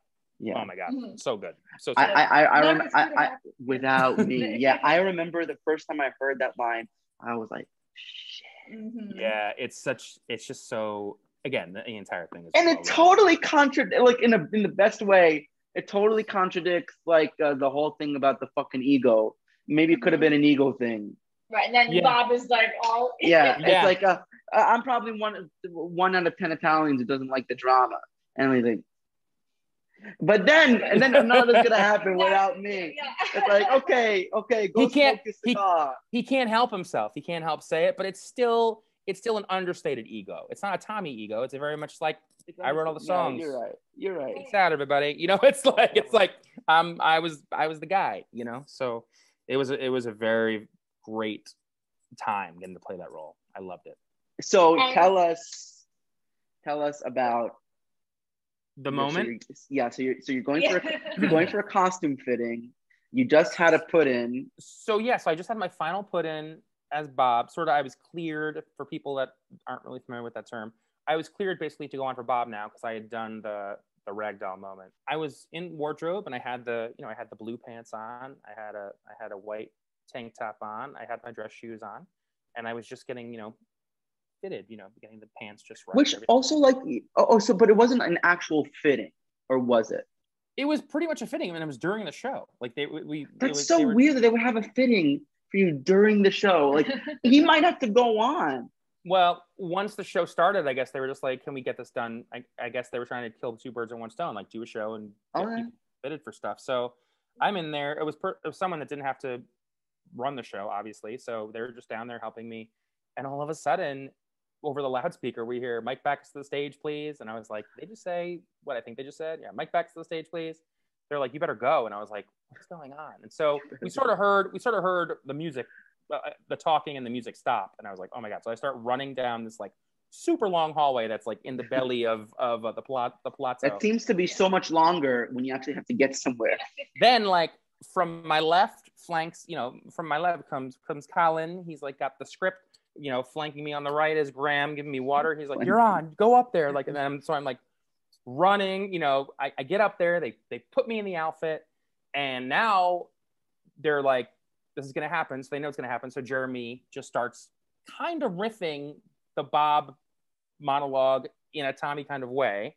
Yeah. Oh my god! Mhm. So good. So, so I, good. I, I, I, rem- I, I without me. Yeah, I remember the first time I heard that line, I was like, shit. Mhm. yeah, it's such. It's just so. Again, the, the entire thing is. And well it written. totally contradicts, like in a in the best way. It totally contradicts like uh, the whole thing about the fucking ego. Maybe it could have been an ego thing. Right. And then Yeah. Bob is like all Yeah, Yeah. it's like uh, uh, I'm probably one one out of ten Italians who doesn't like the drama and everything. But then, and then none of it's gonna happen without me. Yeah. It's like, okay, okay, go He can't- smoke your he- cigar. he can't help himself. He can't help say it, but it's still it's still an understated ego. It's not a Tommy ego. It's a very much like I wrote all the Yeah, songs. you're right. You're right. it's out, everybody. You know, it's like it's like um I was I was the guy. You know, so it was a, it was a very great time getting to play that role. I loved it. So tell us, tell us about The so moment. you're- yeah, so you're so you're going for a, you're going for a costume fitting. You just had a put in. so yeah, so I just had my final put in as Bob. Sort of, I was cleared for people that aren't really familiar with that term. I was cleared basically to go on for Bob now because I had done the the ragdoll moment. I was in wardrobe and I had the you know I had the blue pants on. I had a I had a white tank top on. I had my dress shoes on, and I was just getting you know fitted. You know, getting the pants just right. Which also like oh, oh, so but it wasn't an actual fitting, or was it? it was pretty much a fitting. I mean, it was during the show. Like they we. That's was, so were- weird that they would have a fitting for you during the show. Like he might have to go on. Well, once the show started, I guess they were just like, "Can we get this done?" I, I guess they were trying to kill two birds in one stone, like do a show and get people fitted for stuff. So I'm in there. It was, per- it was someone that didn't have to run the show, obviously. So they were just down there helping me. And all of a sudden, over the loudspeaker, we hear Mike back to the stage, please. And I was like, they just say what I think they just said. Yeah, Mike back to the stage, please. They're like, you better go. And I was like, what's going on? And so we sort of heard, we sort of heard the music, uh, the talking and the music stop. And I was like, oh my god! So I start running down this like super long hallway that's like in the belly of of uh, the plot, the palazzo. That seems to be so much longer when you actually have to get somewhere. then like from my left flanks you know from my left comes comes colin he's like got the script you know flanking me on the right is graham giving me water. He's like you're on go up there. Like and then I'm, so i'm like running you know I, I get up there they they put me in the outfit and now they're like this is going to happen. So they know it's going to happen. So jeremy just starts kind of riffing the bob monologue in a tommy kind of way.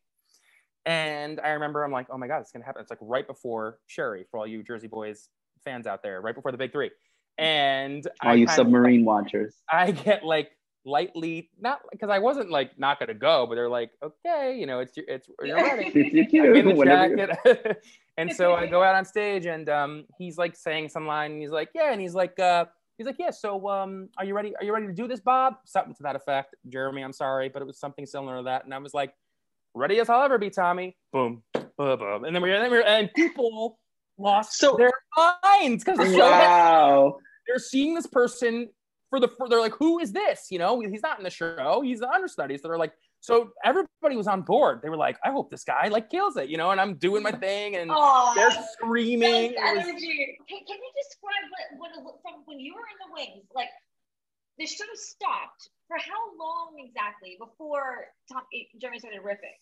And I remember I'm like, oh my God, it's gonna happen. It's like right before Sherry for all you Jersey boys fans out there, right before the big three. And All I you kind of- submarine watchers. I get like lightly not because I wasn't like not gonna go, but they're like, okay, you know, it's your it's you're ready. It's your I'm in cue. the jacket. and so I go out on stage and um, he's like saying some line and he's like, yeah, and he's like, uh, he's like, yeah, so um, are you ready? Are you ready to do this, Bob? Something to that effect. Jeremy, I'm sorry, but it was something similar to that. And I was like, ready as I'll ever be, Tommy. Boom, boom, boom. And then we then we and people lost So- their minds because the show Wow. They're seeing this person for the for, they're like who is this? You know he's not in the show he's the understudy so they're like so everybody was on board. They were like i hope this guy like kills it you know and i'm doing my thing and Oh, they're screaming. Was- energy. Can, can you describe what, what it looked from when you were in the wings? Like the show stopped for how long exactly before Tom, Jeremy started ripping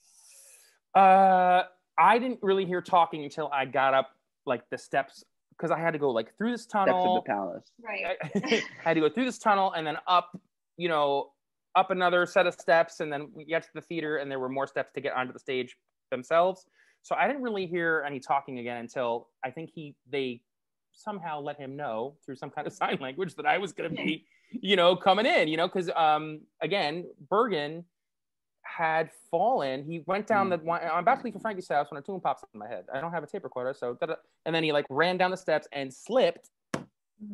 uh i didn't really hear talking until i got up like the steps because i had to go like through this Steps of tunnel the palace. Right. I, I had to go through this tunnel and then up, you know, up another set of steps, and then we get to the theater, and there were more steps to get onto the stage themselves. So I didn't really hear any talking again until I think he they somehow let him know through some kind of sign language that I was going to be, you know, coming in, you know, because um again Bergen had fallen. He went down the. Hmm. I'm about to leave for Frankie's house when a tune pops in my head. I don't have a tape recorder, so da-da. and then he like ran down the steps and slipped mm.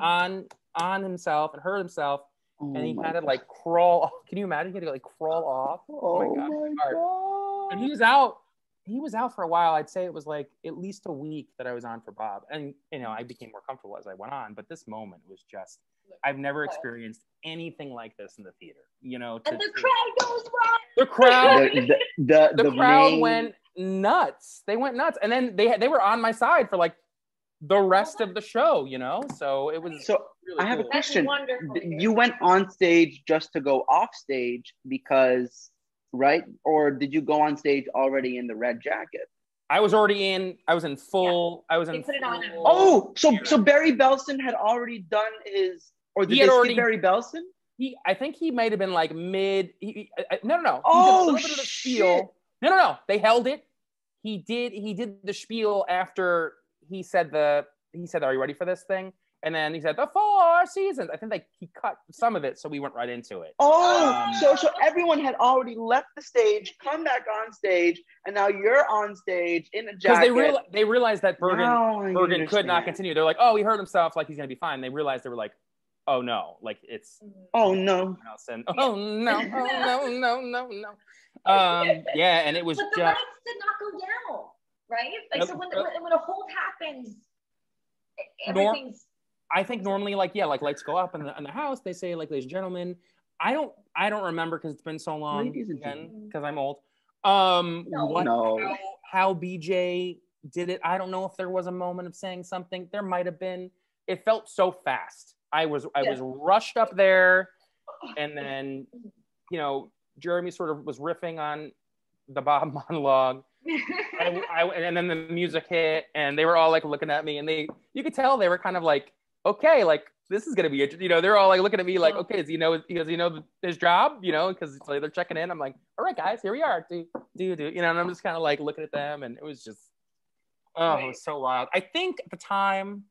on on himself and hurt himself, Oh and he oh had to like crawl. Can you imagine? He had to like crawl off. Oh my oh my God, god. And he was out. He was out for a while. I'd say it was like at least a week that I was on for Bob, and you know I became more comfortable as I went on. But this moment was just. I've never experienced anything like this in the theater. You know, to- And the crowd goes wild. the crowd the, the, the, the, the crowd main- went nuts. They went nuts, and then they they were on my side for like the oh, rest of the show. You know, so it was So really I have a cool. That's question. wonderful. You went on stage just to go off stage because right or did you go on stage already in the red jacket I was already in. I was in full. I was They in. put it on oh so so barry belson had already done his or did He had skip already- barry belson He, I think he might have been like mid. He, he- I- I- no, no, no. He did Oh, a little bit of the shit. spiel. No, no, no. They held it. He did. He did the spiel after he said the. He said, "Are you ready for this thing?" And then he said, "The four seasons." I think like he cut some of it, so we went right into it. oh Um, so so everyone had already left the stage come back on stage and now you're on stage in a jacket. Because they real they realized that Bergen Now I Bergen could not continue. They're like, "Oh, he hurt himself. Like he's gonna be fine." They realized they were like, "Oh no!" Like it's oh no else. And oh no, oh no, no, no, no. Um, yeah, and it was But the just lights did not go down, right? Like so Nope. when, when when a hold happens, Nor- everything's I think normally like yeah, like lights go up in the in the house. They say like, ladies and gentlemen. I don't I don't remember because it's been so long. Ladies and again gentlemen. because I'm old. Um, No. what No. how, how BJ did it? I don't know if there was a moment of saying something. There might have been. It felt so fast. I was I was rushed up there, and then you know Jeremy sort of was riffing on the Bob monologue. I, I, and then the music hit, and they were all like looking at me, and they you could tell they were kind of like, okay, like this is gonna be interesting. You know, they're all like looking at me like, okay, does he know? Does he know his job? You know, because like, they're checking in. I'm like, all right, guys, here we are. Do do do. You know, and I'm just kind of like looking at them, and it was just, oh, it was so wild. I think at the time,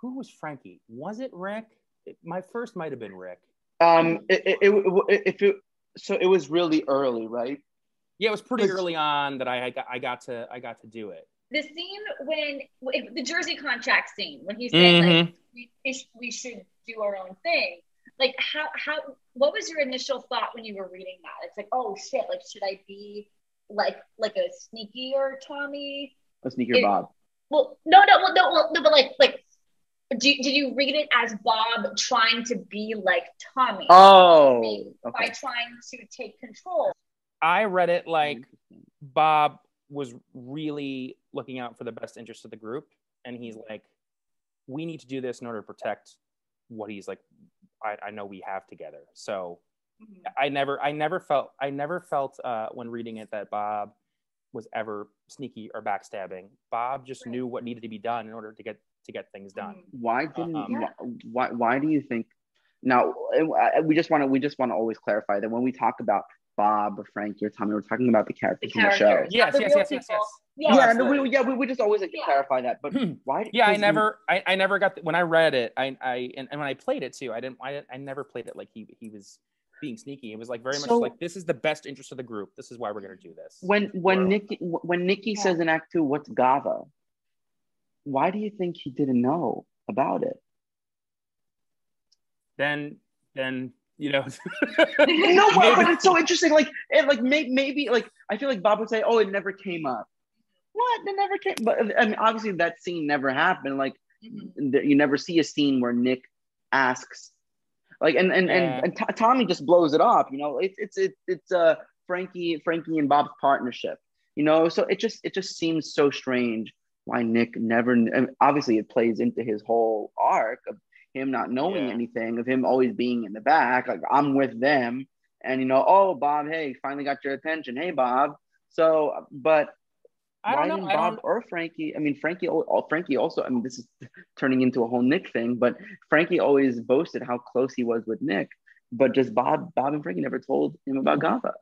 who was Frankie? Was it Rick? It, my first might have been Rick. Um, it, it, it, it- if it, so it was really early, right? Yeah, it was pretty early on that I, I got I got to I got to do it. The scene when if- the Jersey contract scene when he's saying Mm-hmm. like we, we should do our own thing. Like how how what was your initial thought when you were reading that? It's like oh shit, like should I be like like a sneakier Tommy? A sneaker It- Bob. Well, no, no, well, no, well, no, but like like. Do, did you read it as Bob trying to be like Tommy Oh, by okay. trying to take control? I read it like Bob was really looking out for the best interest of the group, and he's like, "We need to do this in order to protect what he's like. I, I know we have together." So I never, I never felt, I never felt uh, when reading it that Bob was ever sneaky or backstabbing. Bob just Right. knew what needed to be done in order to get to get things done. Why didn't Um, Yeah. why why do you think now uh, we just want to we just want to always clarify that when we talk about Bob or Frankie or Tommy we're talking about the characters The in the show. Yes, the yes, real yes, yes, yes. Yeah, yeah, no, we, yeah, we, we just always like to Yeah. clarify that. But hmm. why? Yeah, I because never, I, I never got the, when I read it. I, I, and, and when I played it too, I didn't, I, I never played it like he, he was being sneaky. It was like very much So- like this is the best interest of the group. This is why we're gonna do this. when when Or- Nikki when Nikki Yeah. says in Act Two, "What's Gava?" Why do you think he didn't know about it? then, then you know, no, but, but it's so interesting. Like, it, like may, maybe, like I feel like Bob would say, "Oh, it never came up." What? It never came. But I mean, obviously, that scene never happened. Like, Mhm. you never see a scene where Nick asks, like, and and Yeah. and, and T- Tommy just blows it off. You know, it's it's it's it's uh Frankie Frankie and Bob's partnership. You know, so it just it just seems so strange why Nick never. And obviously, it plays into his whole arc of him not knowing Yeah. anything, of him always being in the back. Like I'm with them, and you know, oh Bob, hey, finally got your attention. Hey Bob. So, but I why don't know. didn't I Bob don't. or Frankie? I mean, Frankie. al- al- Frankie also. I mean, this is turning into a whole Nick thing. But Frankie always boasted how close he was with Nick. But just Bob, Bob and Frankie never told him about mm-hmm. Gava.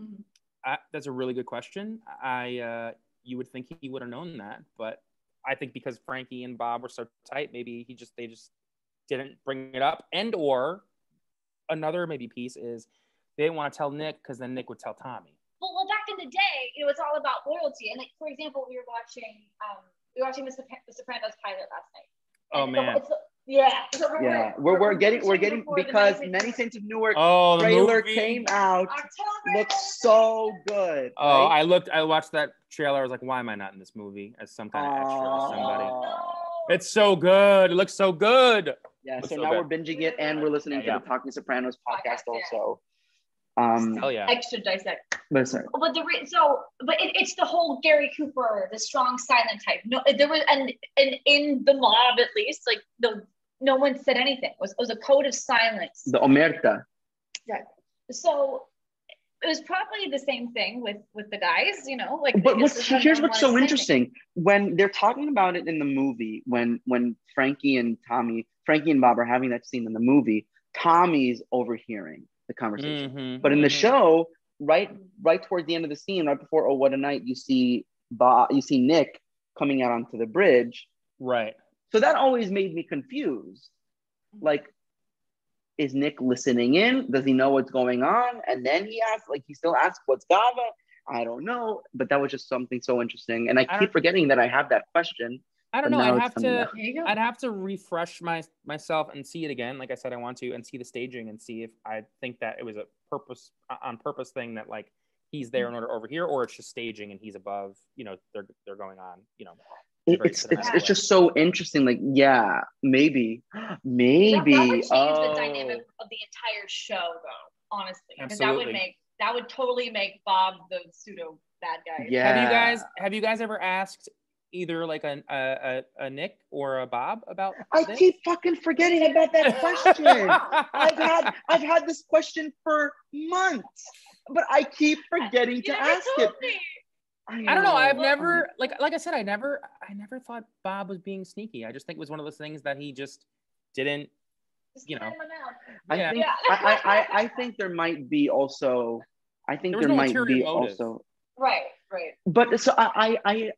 Mm-hmm. I, that's a really good question. I, uh, you would think he would have known that, but I think because Frankie and Bob were so tight, maybe he just they just didn't bring it up. And or another maybe piece is they didn't want to tell Nick because then Nick would tell Tommy. Well, well, back in the day, it was all about loyalty. And like, for example, we were watching, um, we were watching the, the Sopranos pilot last night. Oh And the- man. it's the- yeah. So we're, Yeah, we're, we're getting we're getting because Many Many Saints Saints of Newark Oh, the trailer movie. came out. October. Looks so good. Oh, right? I looked. I watched that trailer. I was like, why am I not in this movie as some kind of extra or somebody? Aw. It's so good. It looks so good. Yeah, Looks so so now good. we're binging it and we're listening Yeah, to the Talking Sopranos podcast Podcast, yeah. also. Um, Hell yeah. Extra dissect. but sorry. But the re- so, but it, it's the whole Gary Cooper, the strong silent type. No, there was and and in the mob at least, like the no one said anything. It was it was a code of silence. The Omerta. So it was probably the same thing with with the guys, you know, like. But what's, here's what's so anything. interesting when they're talking about it in the movie when when Frankie and Tommy, Frankie and Bob are having that scene in the movie. Tommy's overhearing the conversation, Mhm, but in the mhm. show, right right towards the end of the scene, right before Oh What a Night, you see Bob, you see Nick coming out onto the bridge. right. So that always made me confused. Like, is Nick listening in? Does he know what's going on? And then he asks, like, he still asks, "What's Gava?" I don't know, but that was just something so interesting, and I I keep forgetting that I have that question. I don't know. I'd have to. out. There you go. I'd have to refresh my myself and see it again. Like I said, I want to and see the staging and see if I think that it was a purpose uh, on purpose thing that like he's there in order over here, or it's just staging and he's above. You know, they're they're going on. You know, It- it's it's it's just so interesting. Like, yeah, maybe, maybe. that would change oh. the dynamic oh. of the entire show, though. Honestly, because that would make that would totally make Bob the pseudo bad guy. Yeah. have you guys have you guys ever asked either like a a, a, a Nick or a Bob about? I this? keep fucking forgetting about that question. I've had I've had this question for months, but I keep forgetting You to ask it. me. I don't know. I've never like like I said, I never I never thought Bob was being sneaky. I just think it was one of those things that he just didn't. Just You know. I Yeah. think Yeah. I, I, I, I think there might be also I think There there no might be motive. also Right, right. but so I, I I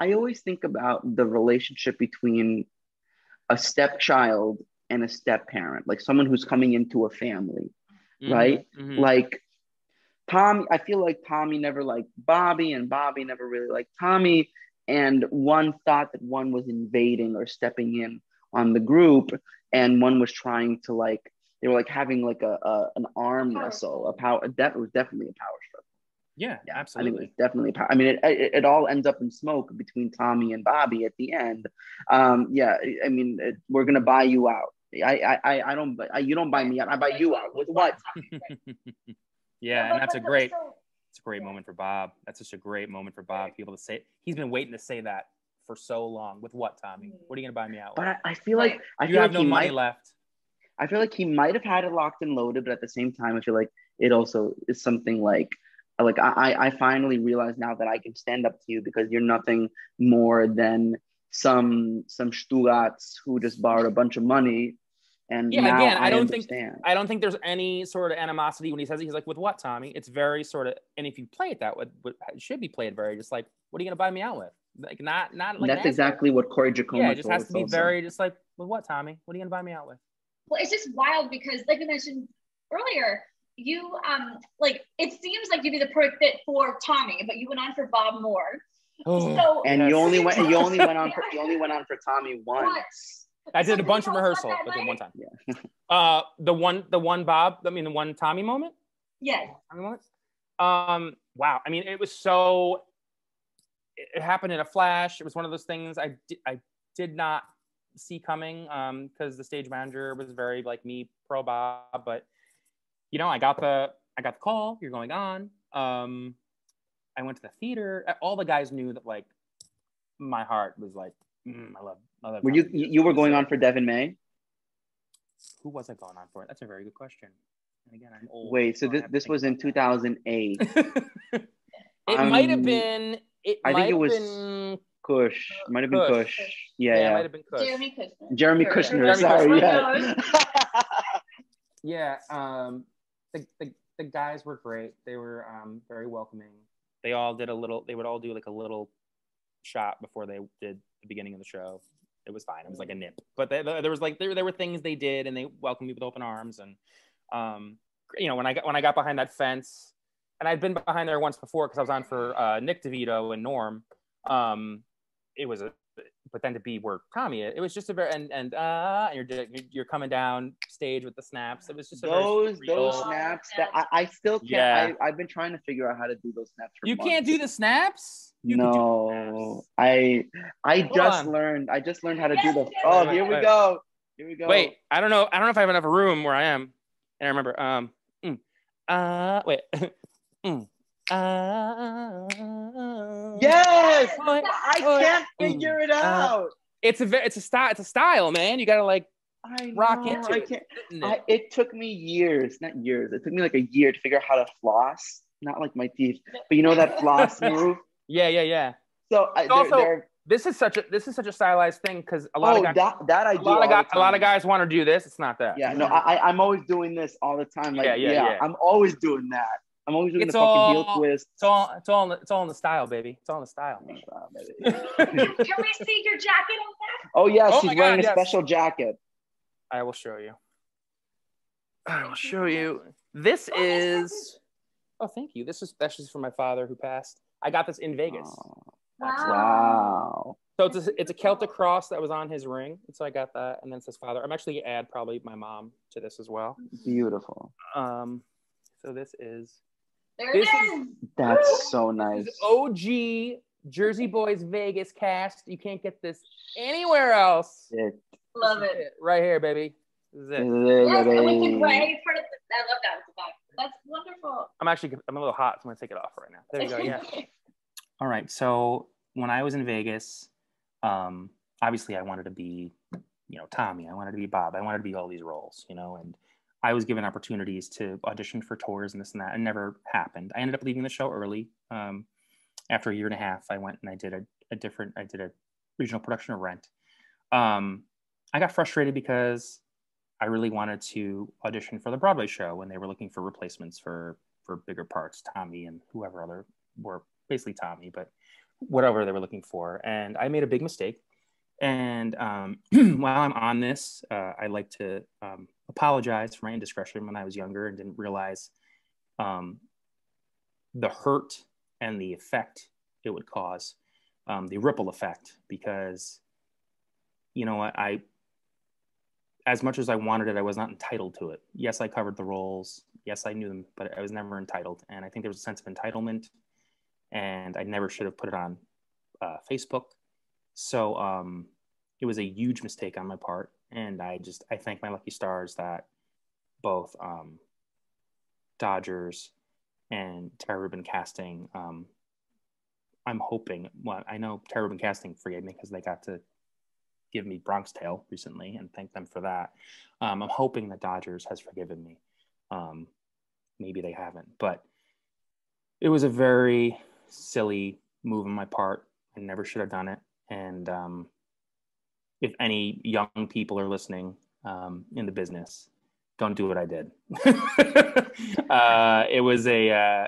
I always think about the relationship between a stepchild and a step parent, like someone who's coming into a family. Mhm, right? mhm. Like Tommy, I feel like Tommy never liked Bobby, and Bobby never really liked Tommy. And one thought that one was invading or stepping in on the group, and one was trying to like they were like having like a, a an arm Power wrestle, a power. That was definitely a power struggle. yeah, Yeah, absolutely. I think it was definitely. a power- I mean, it, it it all ends up in smoke between Tommy and Bobby at the end. Um, yeah, I- I mean, it, we're gonna buy you out. I I I- I don't. I, you don't buy me out. I buy you out. With what? yeah, and that's a but- great, it's a great moment for Bob. That's such a great moment for Bob. to be able to say he's been waiting to say that for so long. With what, Tommy? Mm. What are you gonna buy me out But with? I, I feel like I You feel have like no he money might. left. I feel like he might have had it locked and loaded, but at the same time, I feel like it also is something like like I, I I finally realize now that I can stand up to you because you're nothing more than some some stugats who just borrowed a bunch of money and Yeah, now again, I I, don't think- I don't think there's any sort of animosity when he says it. He's like, with what, Tommy? It's very sort of, and if you play it that way, it should be played very just like, what are you gonna buy me out with? Like, not, not like. That's exactly what Corey Jacoma Yeah, it just has to be also. very just like, with what, Tommy? What are you gonna buy me out with? well, it's just wild because, like we mentioned earlier, you um like it seems like you'd be the perfect fit for Tommy, but you went on for Bob Moore. So and Yes. you only went you only went on for you only went on for Tommy once. I did a bunch of tell us rehearsal, about but then one time. Yeah. uh, the one, the one Bob, I mean, the one Tommy moment. Yes. Tommy moment. Um, wow. I mean, it was so. It it happened in a flash. It was one of those things I di- I did not see coming um because the stage manager was very like me pro Bob, but you know, I got the I got the call. You're going on. Um, I went to the theater. All the guys knew that like my heart was like, mm, I love. I love Were you you you were going on for Deven May? Who was I going on for? That's a very good question. And again, I'm old. Wait, so this this was in 2008. it might have Um, been. It I think it was- have been. Kush. Might have been Kush. Kush. Yeah, Yeah, it yeah. might have been Kush. Jeremy Kushnier. Jeremy Jeremy Kushnier. Kushnier. Sorry, Jeremy yeah. Yeah, um, the, the the guys were great. They were um very welcoming. They all did a little. They would all do like a little shot before they did the beginning of the show. It was fine. It was like a nip, but they, there was like there, there were things they did, and they welcomed me with open arms. And um, you know, when I got when I got behind that fence, and I'd been behind there once before because I was on for uh, Nick DeVito and Norm. Um, it was a, but then to be where Tommy, is, it was just a very and and uh, and you're you're coming down stage with the snaps. It was just a those surreal- those snaps that I, I still can't. Yeah. I, I've been trying to figure out how to do those snaps. For You months. can't do the snaps. You can do the no, snaps. I I Hold just on. learned. I just learned how to do the. yes, Oh, here we go. Here we go. Wait, I don't know. I don't know if I have enough room where I am. And I remember, um, mm, uh, wait, mm, uh, Yes, I can't figure it Uh, out. It's a it's a style. It's a style, man. You gotta like I rock know, into I it. can't. in I, it. it took me years, not years. It took me like a year to figure out how to floss. Not like my teeth, but you know that floss move. Yeah, yeah, yeah. So I, Also, This is such a this is such a stylized thing because a lot oh, of guys, that that I a do. lot of guys, a lot of guys want to do this. It's not that. Yeah, no, I, I- I'm always doing this all the time. Like, Yeah, yeah, yeah, yeah. I'm always doing that. I'm always doing It's the fucking heel twist. It's all it's all in the, it's all in the style, baby. It's all in the style. Baby. Can we see your jacket on that? oh yes, Oh she's wearing God, a yes. special jacket. I will show you. I will show you. This is. Oh, thank you. This is that's just from my father who passed. I got this in Vegas. Oh, Wow. wow. So it's a, it's a Celtic cross that was on his ring. And so I got that, and then it says father. I'm actually gonna add probably my mom to this as well. Beautiful. Um, so this is There This it is- is. That's so this nice. is OG Jersey Boys Vegas cast. You can't get this anywhere else. It, Love This is it. right here, baby. This is it. Yes, and with the gray part of the, I love that with the back. That's wonderful. I'm actually I'm a little hot, so I'm gonna take it off right now. There you go. Yeah. All right. So when I was in Vegas, um, obviously I wanted to be, you know, Tommy. I wanted to be Bob. I wanted to be all these roles, you know, and I was given opportunities to audition for tours and this and that. and never happened. I ended up leaving the show early. Um, after a year and a half, I went and I did a, a different. I did a regional production of Rent. Um, I got frustrated because I really wanted to audition for the Broadway show when they were looking for replacements for for bigger parts, Tommy and whoever other were basically Tommy, but whatever they were looking for. And I made a big mistake. And um, while I'm on this, uh, I like to um, apologize for my indiscretion when I was younger and didn't realize um, the hurt and the effect it would cause, um, the ripple effect, because you know what I as much as I wanted it, I was not entitled to it. Yes, I covered the roles. Yes, I knew them, but I was never entitled. And I think there was a sense of entitlement, and I never should have put it on uh, Facebook. So um, it was a huge mistake on my part, and I just I thank my lucky stars that both um, Dodgers and Tara Rubin Casting. Um, I'm hoping. Well, I know Tara Rubin Casting forgave me because they got to give me Bronx Tale recently, and thank them for that. Um, I'm hoping the Dodgers has forgiven me. Um, maybe they haven't, but it was a very silly move on my part. I never should have done it. And um, if any young people are listening um, in the business, don't do what I did. uh, it was a, uh,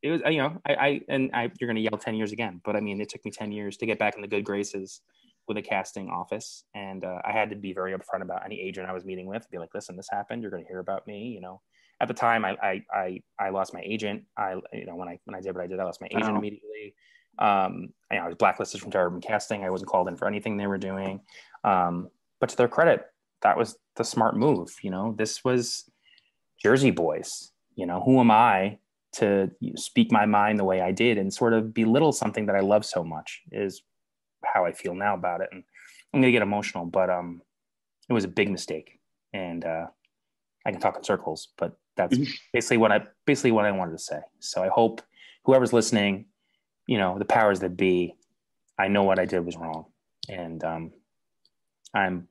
it was, you know, I, I and I, you're going to yell 10 years again, but I mean, it took me 10 years to get back in the good graces with a casting office, and uh, I had to be very upfront about any agent I was meeting with. Be like, listen, this happened. You're going to hear about me. You know, at the time, I I I, I lost my agent. I you know when I when I did what I did, I lost my agent Wow. immediately. Um, I, I was blacklisted from Tara Casting. I wasn't called in for anything they were doing. Um, but to their credit, that was the smart move. You know, this was Jersey Boys. You know, who am I to speak my mind the way I did and sort of belittle something that I love so much? Is how I feel now about it. And I'm gonna get emotional, but um, it was a big mistake, and uh, I can talk in circles, but that's basically what I basically what I wanted to say. So I hope whoever's listening, you know, the powers that be, I know what I did was wrong, and um, I'm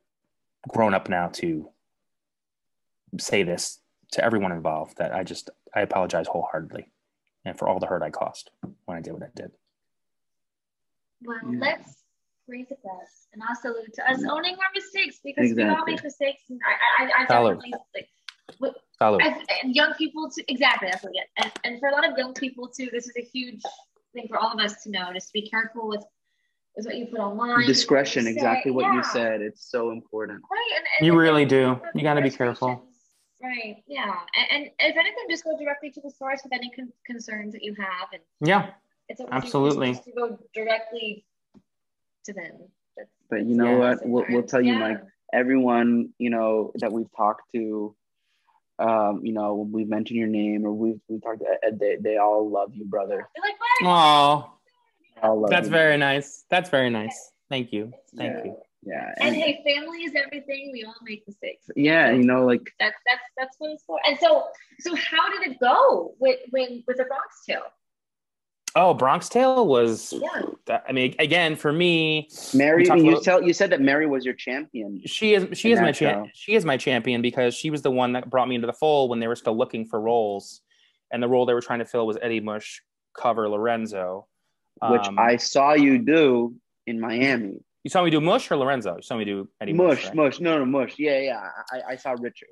grown up now to say this to everyone involved that I just I apologize wholeheartedly, and for all the hurt I caused when I did what I did. Well, Yeah. let's raise a glass and also salute to us owning our mistakes because we all make mistakes. And I, I, I Salute. definitely like w- Salud. And young people too. Exactly, that's what it. And, and for a lot of young people too, this is a huge thing for all of us to know. Just be careful with with what you put online. Discretion, what exactly say. what you said. It's so important. Right, and, and You really do. You gotta be careful. Right. Yeah. And, and if anything, just go directly to the source with any con- concerns that you have, and Yeah, it's Absolutely. to go directly to them. That's, But you know Yeah. what? We'll, we'll tell you, Yeah. Mike, everyone, you know, that we've talked to, um, you know, when we've mentioned your name or we've, we've talked to Ed, they, they all love you, brother. They're like. Oh, They all love that's you. very nice. That's very nice. Thank you. Thank yeah, you. Yeah. And And, hey, family is everything. We all make mistakes. yeah, you know, like, That's that's that's what it's for. And so so how did it go with when with the Bronx Tale? Oh, Bronx Tale was. Yeah. I mean, again, for me, Mary, you about- tell you said that Mary was your champion. she is she is my that champ. She is my champion because she was the one that brought me into the fold when they were still looking for roles, and the role they were trying to fill was Eddie Mush cover Lorenzo. which Um, I saw you do in Miami. you saw me do Mush or Lorenzo. You saw me do Eddie Mush. Mush, right? mush, no, no, mush. Yeah, yeah. I, I saw Richard.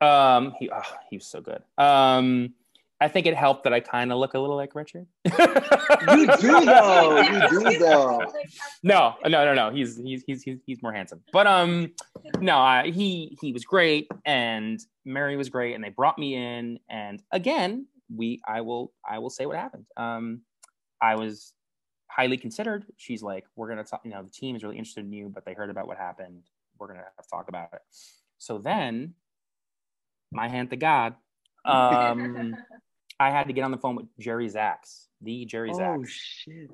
Um, he, oh, he was so good. Um, I think it helped that I kind of look a little like Richard. You do though. You do though. no, no, no, no. He's he's he's he's, he's more handsome. But um, no, I, he he was great, and Mary was great, and they brought me in, and again, we I will I will say what happened. Um, I was highly considered. She's like, we're gonna talk. You know, the team is really interested in you, but they heard about what happened. We're gonna have to talk about it. So then, my hand to God. Um, I had to get on the phone with Jerry Zaks, the Jerry Oh Zaks. shit.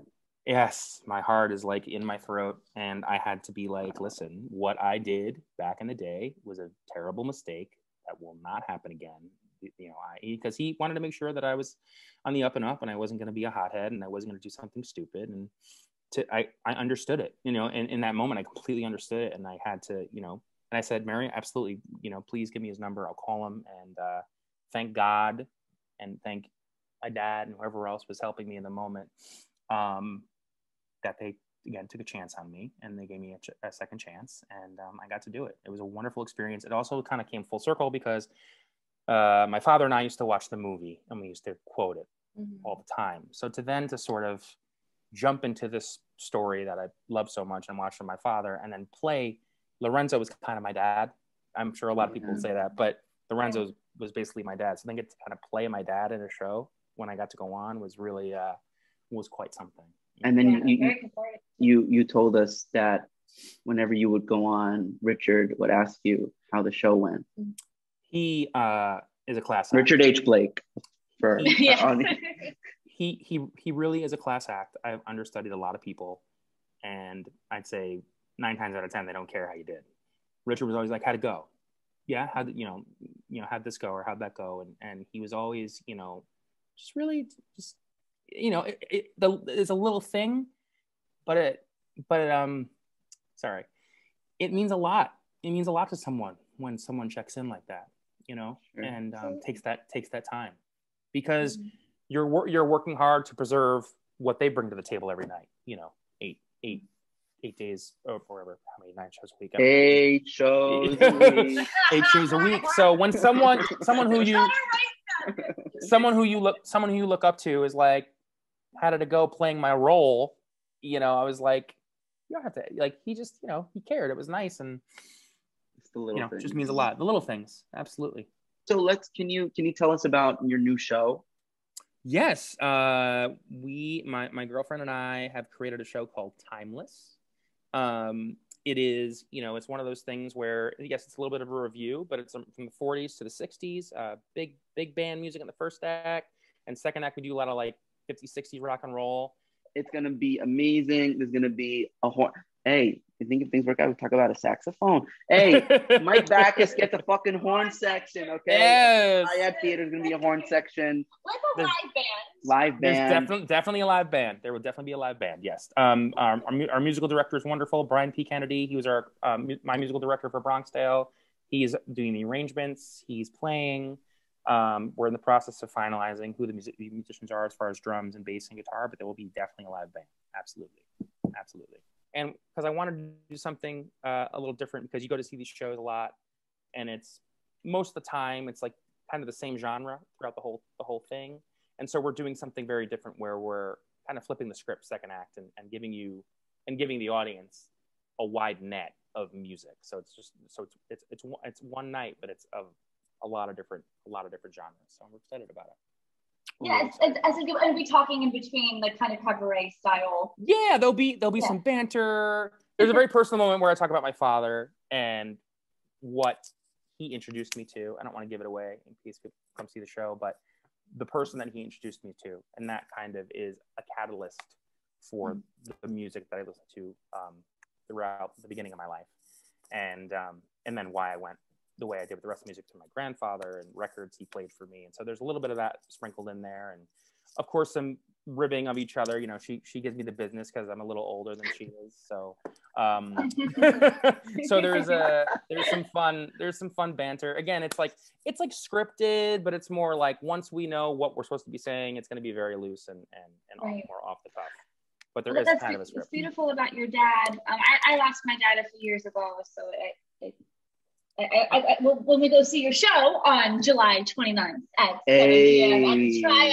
Yes, my heart is like in my throat, and I had to be like, listen, what I did back in the day was a terrible mistake that will not happen again. You know, I because he wanted to make sure that I was on the up and up, and I wasn't going to be a hothead, and I wasn't going to do something stupid. And to I I understood it, you know, and in that moment, I completely understood it, and I had to, you know, and I said, Mary, absolutely, you know, please give me his number. I'll call him, and uh, thank God, and thank my dad and whoever else was helping me in the moment. Um, that they again took a chance on me and they gave me a, ch- a second chance and um, i got to do it it was a wonderful experience it also kind of came full circle because uh, my father and i used to watch the movie and we used to quote it Mhm. all the time so to then to sort of jump into this story that I love so much and watched from my father, and then play. Lorenzo was kind of my dad. I'm sure a lot of people say that, but Lorenzo was, was basically my dad. So then get to kind of play my dad in a show when I got to go on was really uh, was quite something. And then Yeah, you, you you you told us that whenever you would go on, Richard would ask you how the show went. He uh, is a class. act. Richard H. Blake. For yeah. on- he he he really is a class act. I've understudied a lot of people, and I'd say nine times out of ten they don't care how you did. Richard was always like, "How'd it go? Yeah, how you know you know how'd this go or how'd that go?" And and he was always you know just really just you know it, it, the, it's a little thing, but it but it, um sorry, it means a lot. It means a lot to someone when someone checks in like that, you know, Sure. and um, takes that takes that time because you're you're working hard to preserve what they bring to the table every night. You know, eight eight eight days or whatever, how many nine shows a week? I know. Eight shows. week. eight shows a week. So when someone someone who you someone who you look someone who you look up to is like, how did it go playing my role? You know, I was like, you don't have to like he just you know he cared. It was nice and It's the little you know things. just means a lot. The little things, absolutely. So let's can you can you tell us about your new show? Yes, uh, we my my girlfriend and I have created a show called Timeless. Um, it is you know it's one of those things where yes it's a little bit of a review, but it's from the 40s to the 60s. Uh, big big band music in the first act, and second act we do a lot of like 50s 60s rock and roll. It's gonna be amazing. There's gonna be a horn. Hey, I think if things work out, we talk about a saxophone. Hey, Mike Backus gets a fucking horn section, okay? Yes. Triad Theater is gonna be a horn section, Like a live band. Live There's band. definitely definitely a live band. There will definitely be a live band. Yes. Um, our, our, our musical director is wonderful, Brian P. Kennedy. He was our um, my musical director for Bronx Tale. He's doing the arrangements. He's playing. Um, we're in the process of finalizing who the music the musicians are as far as drums and bass and guitar, but there will be definitely a live band. Absolutely, absolutely. And because I wanted to do something uh, a little different, because you go to see these shows a lot, and it's most of the time it's like kind of the same genre throughout the whole the whole thing and so we're doing something very different where we're kind of flipping the script second act and, and giving you and giving the audience a wide net of music. So it's just so it's it's it's, one- it's one night but it's of a lot of different a lot of different genres. So i'm excited about it. Yeah, it's, it's, I think I'll be talking in between the kind of cabaret style. yeah there'll be there'll be Yeah. some banter. There's a very personal moment where i talk about my father and what he introduced me to. I don't want to give it away in case people come see the show but the person that he introduced me to and that kind of is a catalyst for the music that i listen to um, throughout the beginning of my life. And um, and then why i went the way i did with the rest of the music to my grandfather and records he played for me. And so there's a little bit of that sprinkled in there. And of course some ribbing of each other you know she she gives me the business because i'm a little older than she is so um so there's a there's some fun there's some fun banter again it's like it's like scripted but it's more like once we know what we're supposed to be saying it's going to be very loose and and, and Right. more off the cuff but there Well, is kind be- of a what's script beautiful about your dad. Um, I, I lost my dad a few years ago, so it, it, I, I, I, when we go see your show on July 29th at 7 p.m. at Hey. Triad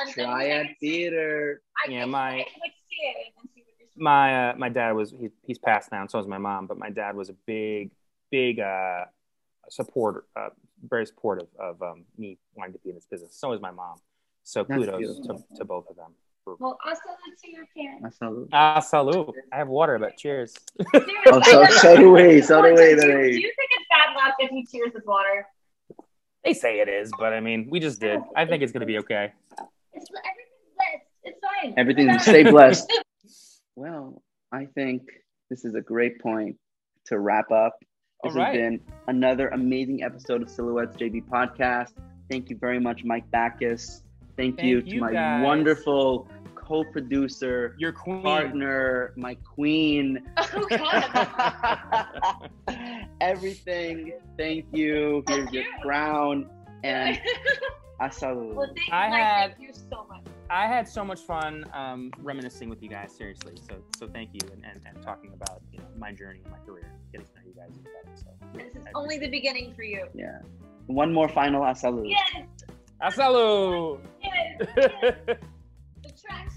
on Triad Theater. I Yeah, my- wait to see it and see what you're saying. my uh, my dad was he, he's passed now and so is my mom but my dad was a big big uh supporter uh, very supportive of um, me wanting to be in this business so is my mom so That's kudos to, to both of them Well, also to your parents. Salute. ah salute i have water but cheers Oh, so, so do we. So do we. do, you, do baby. you think it's bad luck if he cheers with water? they say it is but i mean we just did i think it's going to be okay It's everything's blessed. It's fine. Everything stay blessed. Well, I think this is a great point to wrap up. This All right. has been another amazing episode of Silhouettes JB podcast. Thank you very much, Mike Backus. Thank, Thank you to you, my guys. wonderful co-producer, your queen partner, my queen. Oh, God. Everything. Thank you. Here's your crown and a well, thank you, I Mike. had- Thank you so much. I had so much fun um, reminiscing with you guys. Seriously, so so thank you and, and, and talking about you know my journey and my career, getting to know you guys even better. So This is I only the beginning for you. Yeah. One more final a salute. Yes. Asalu. Yes. yes.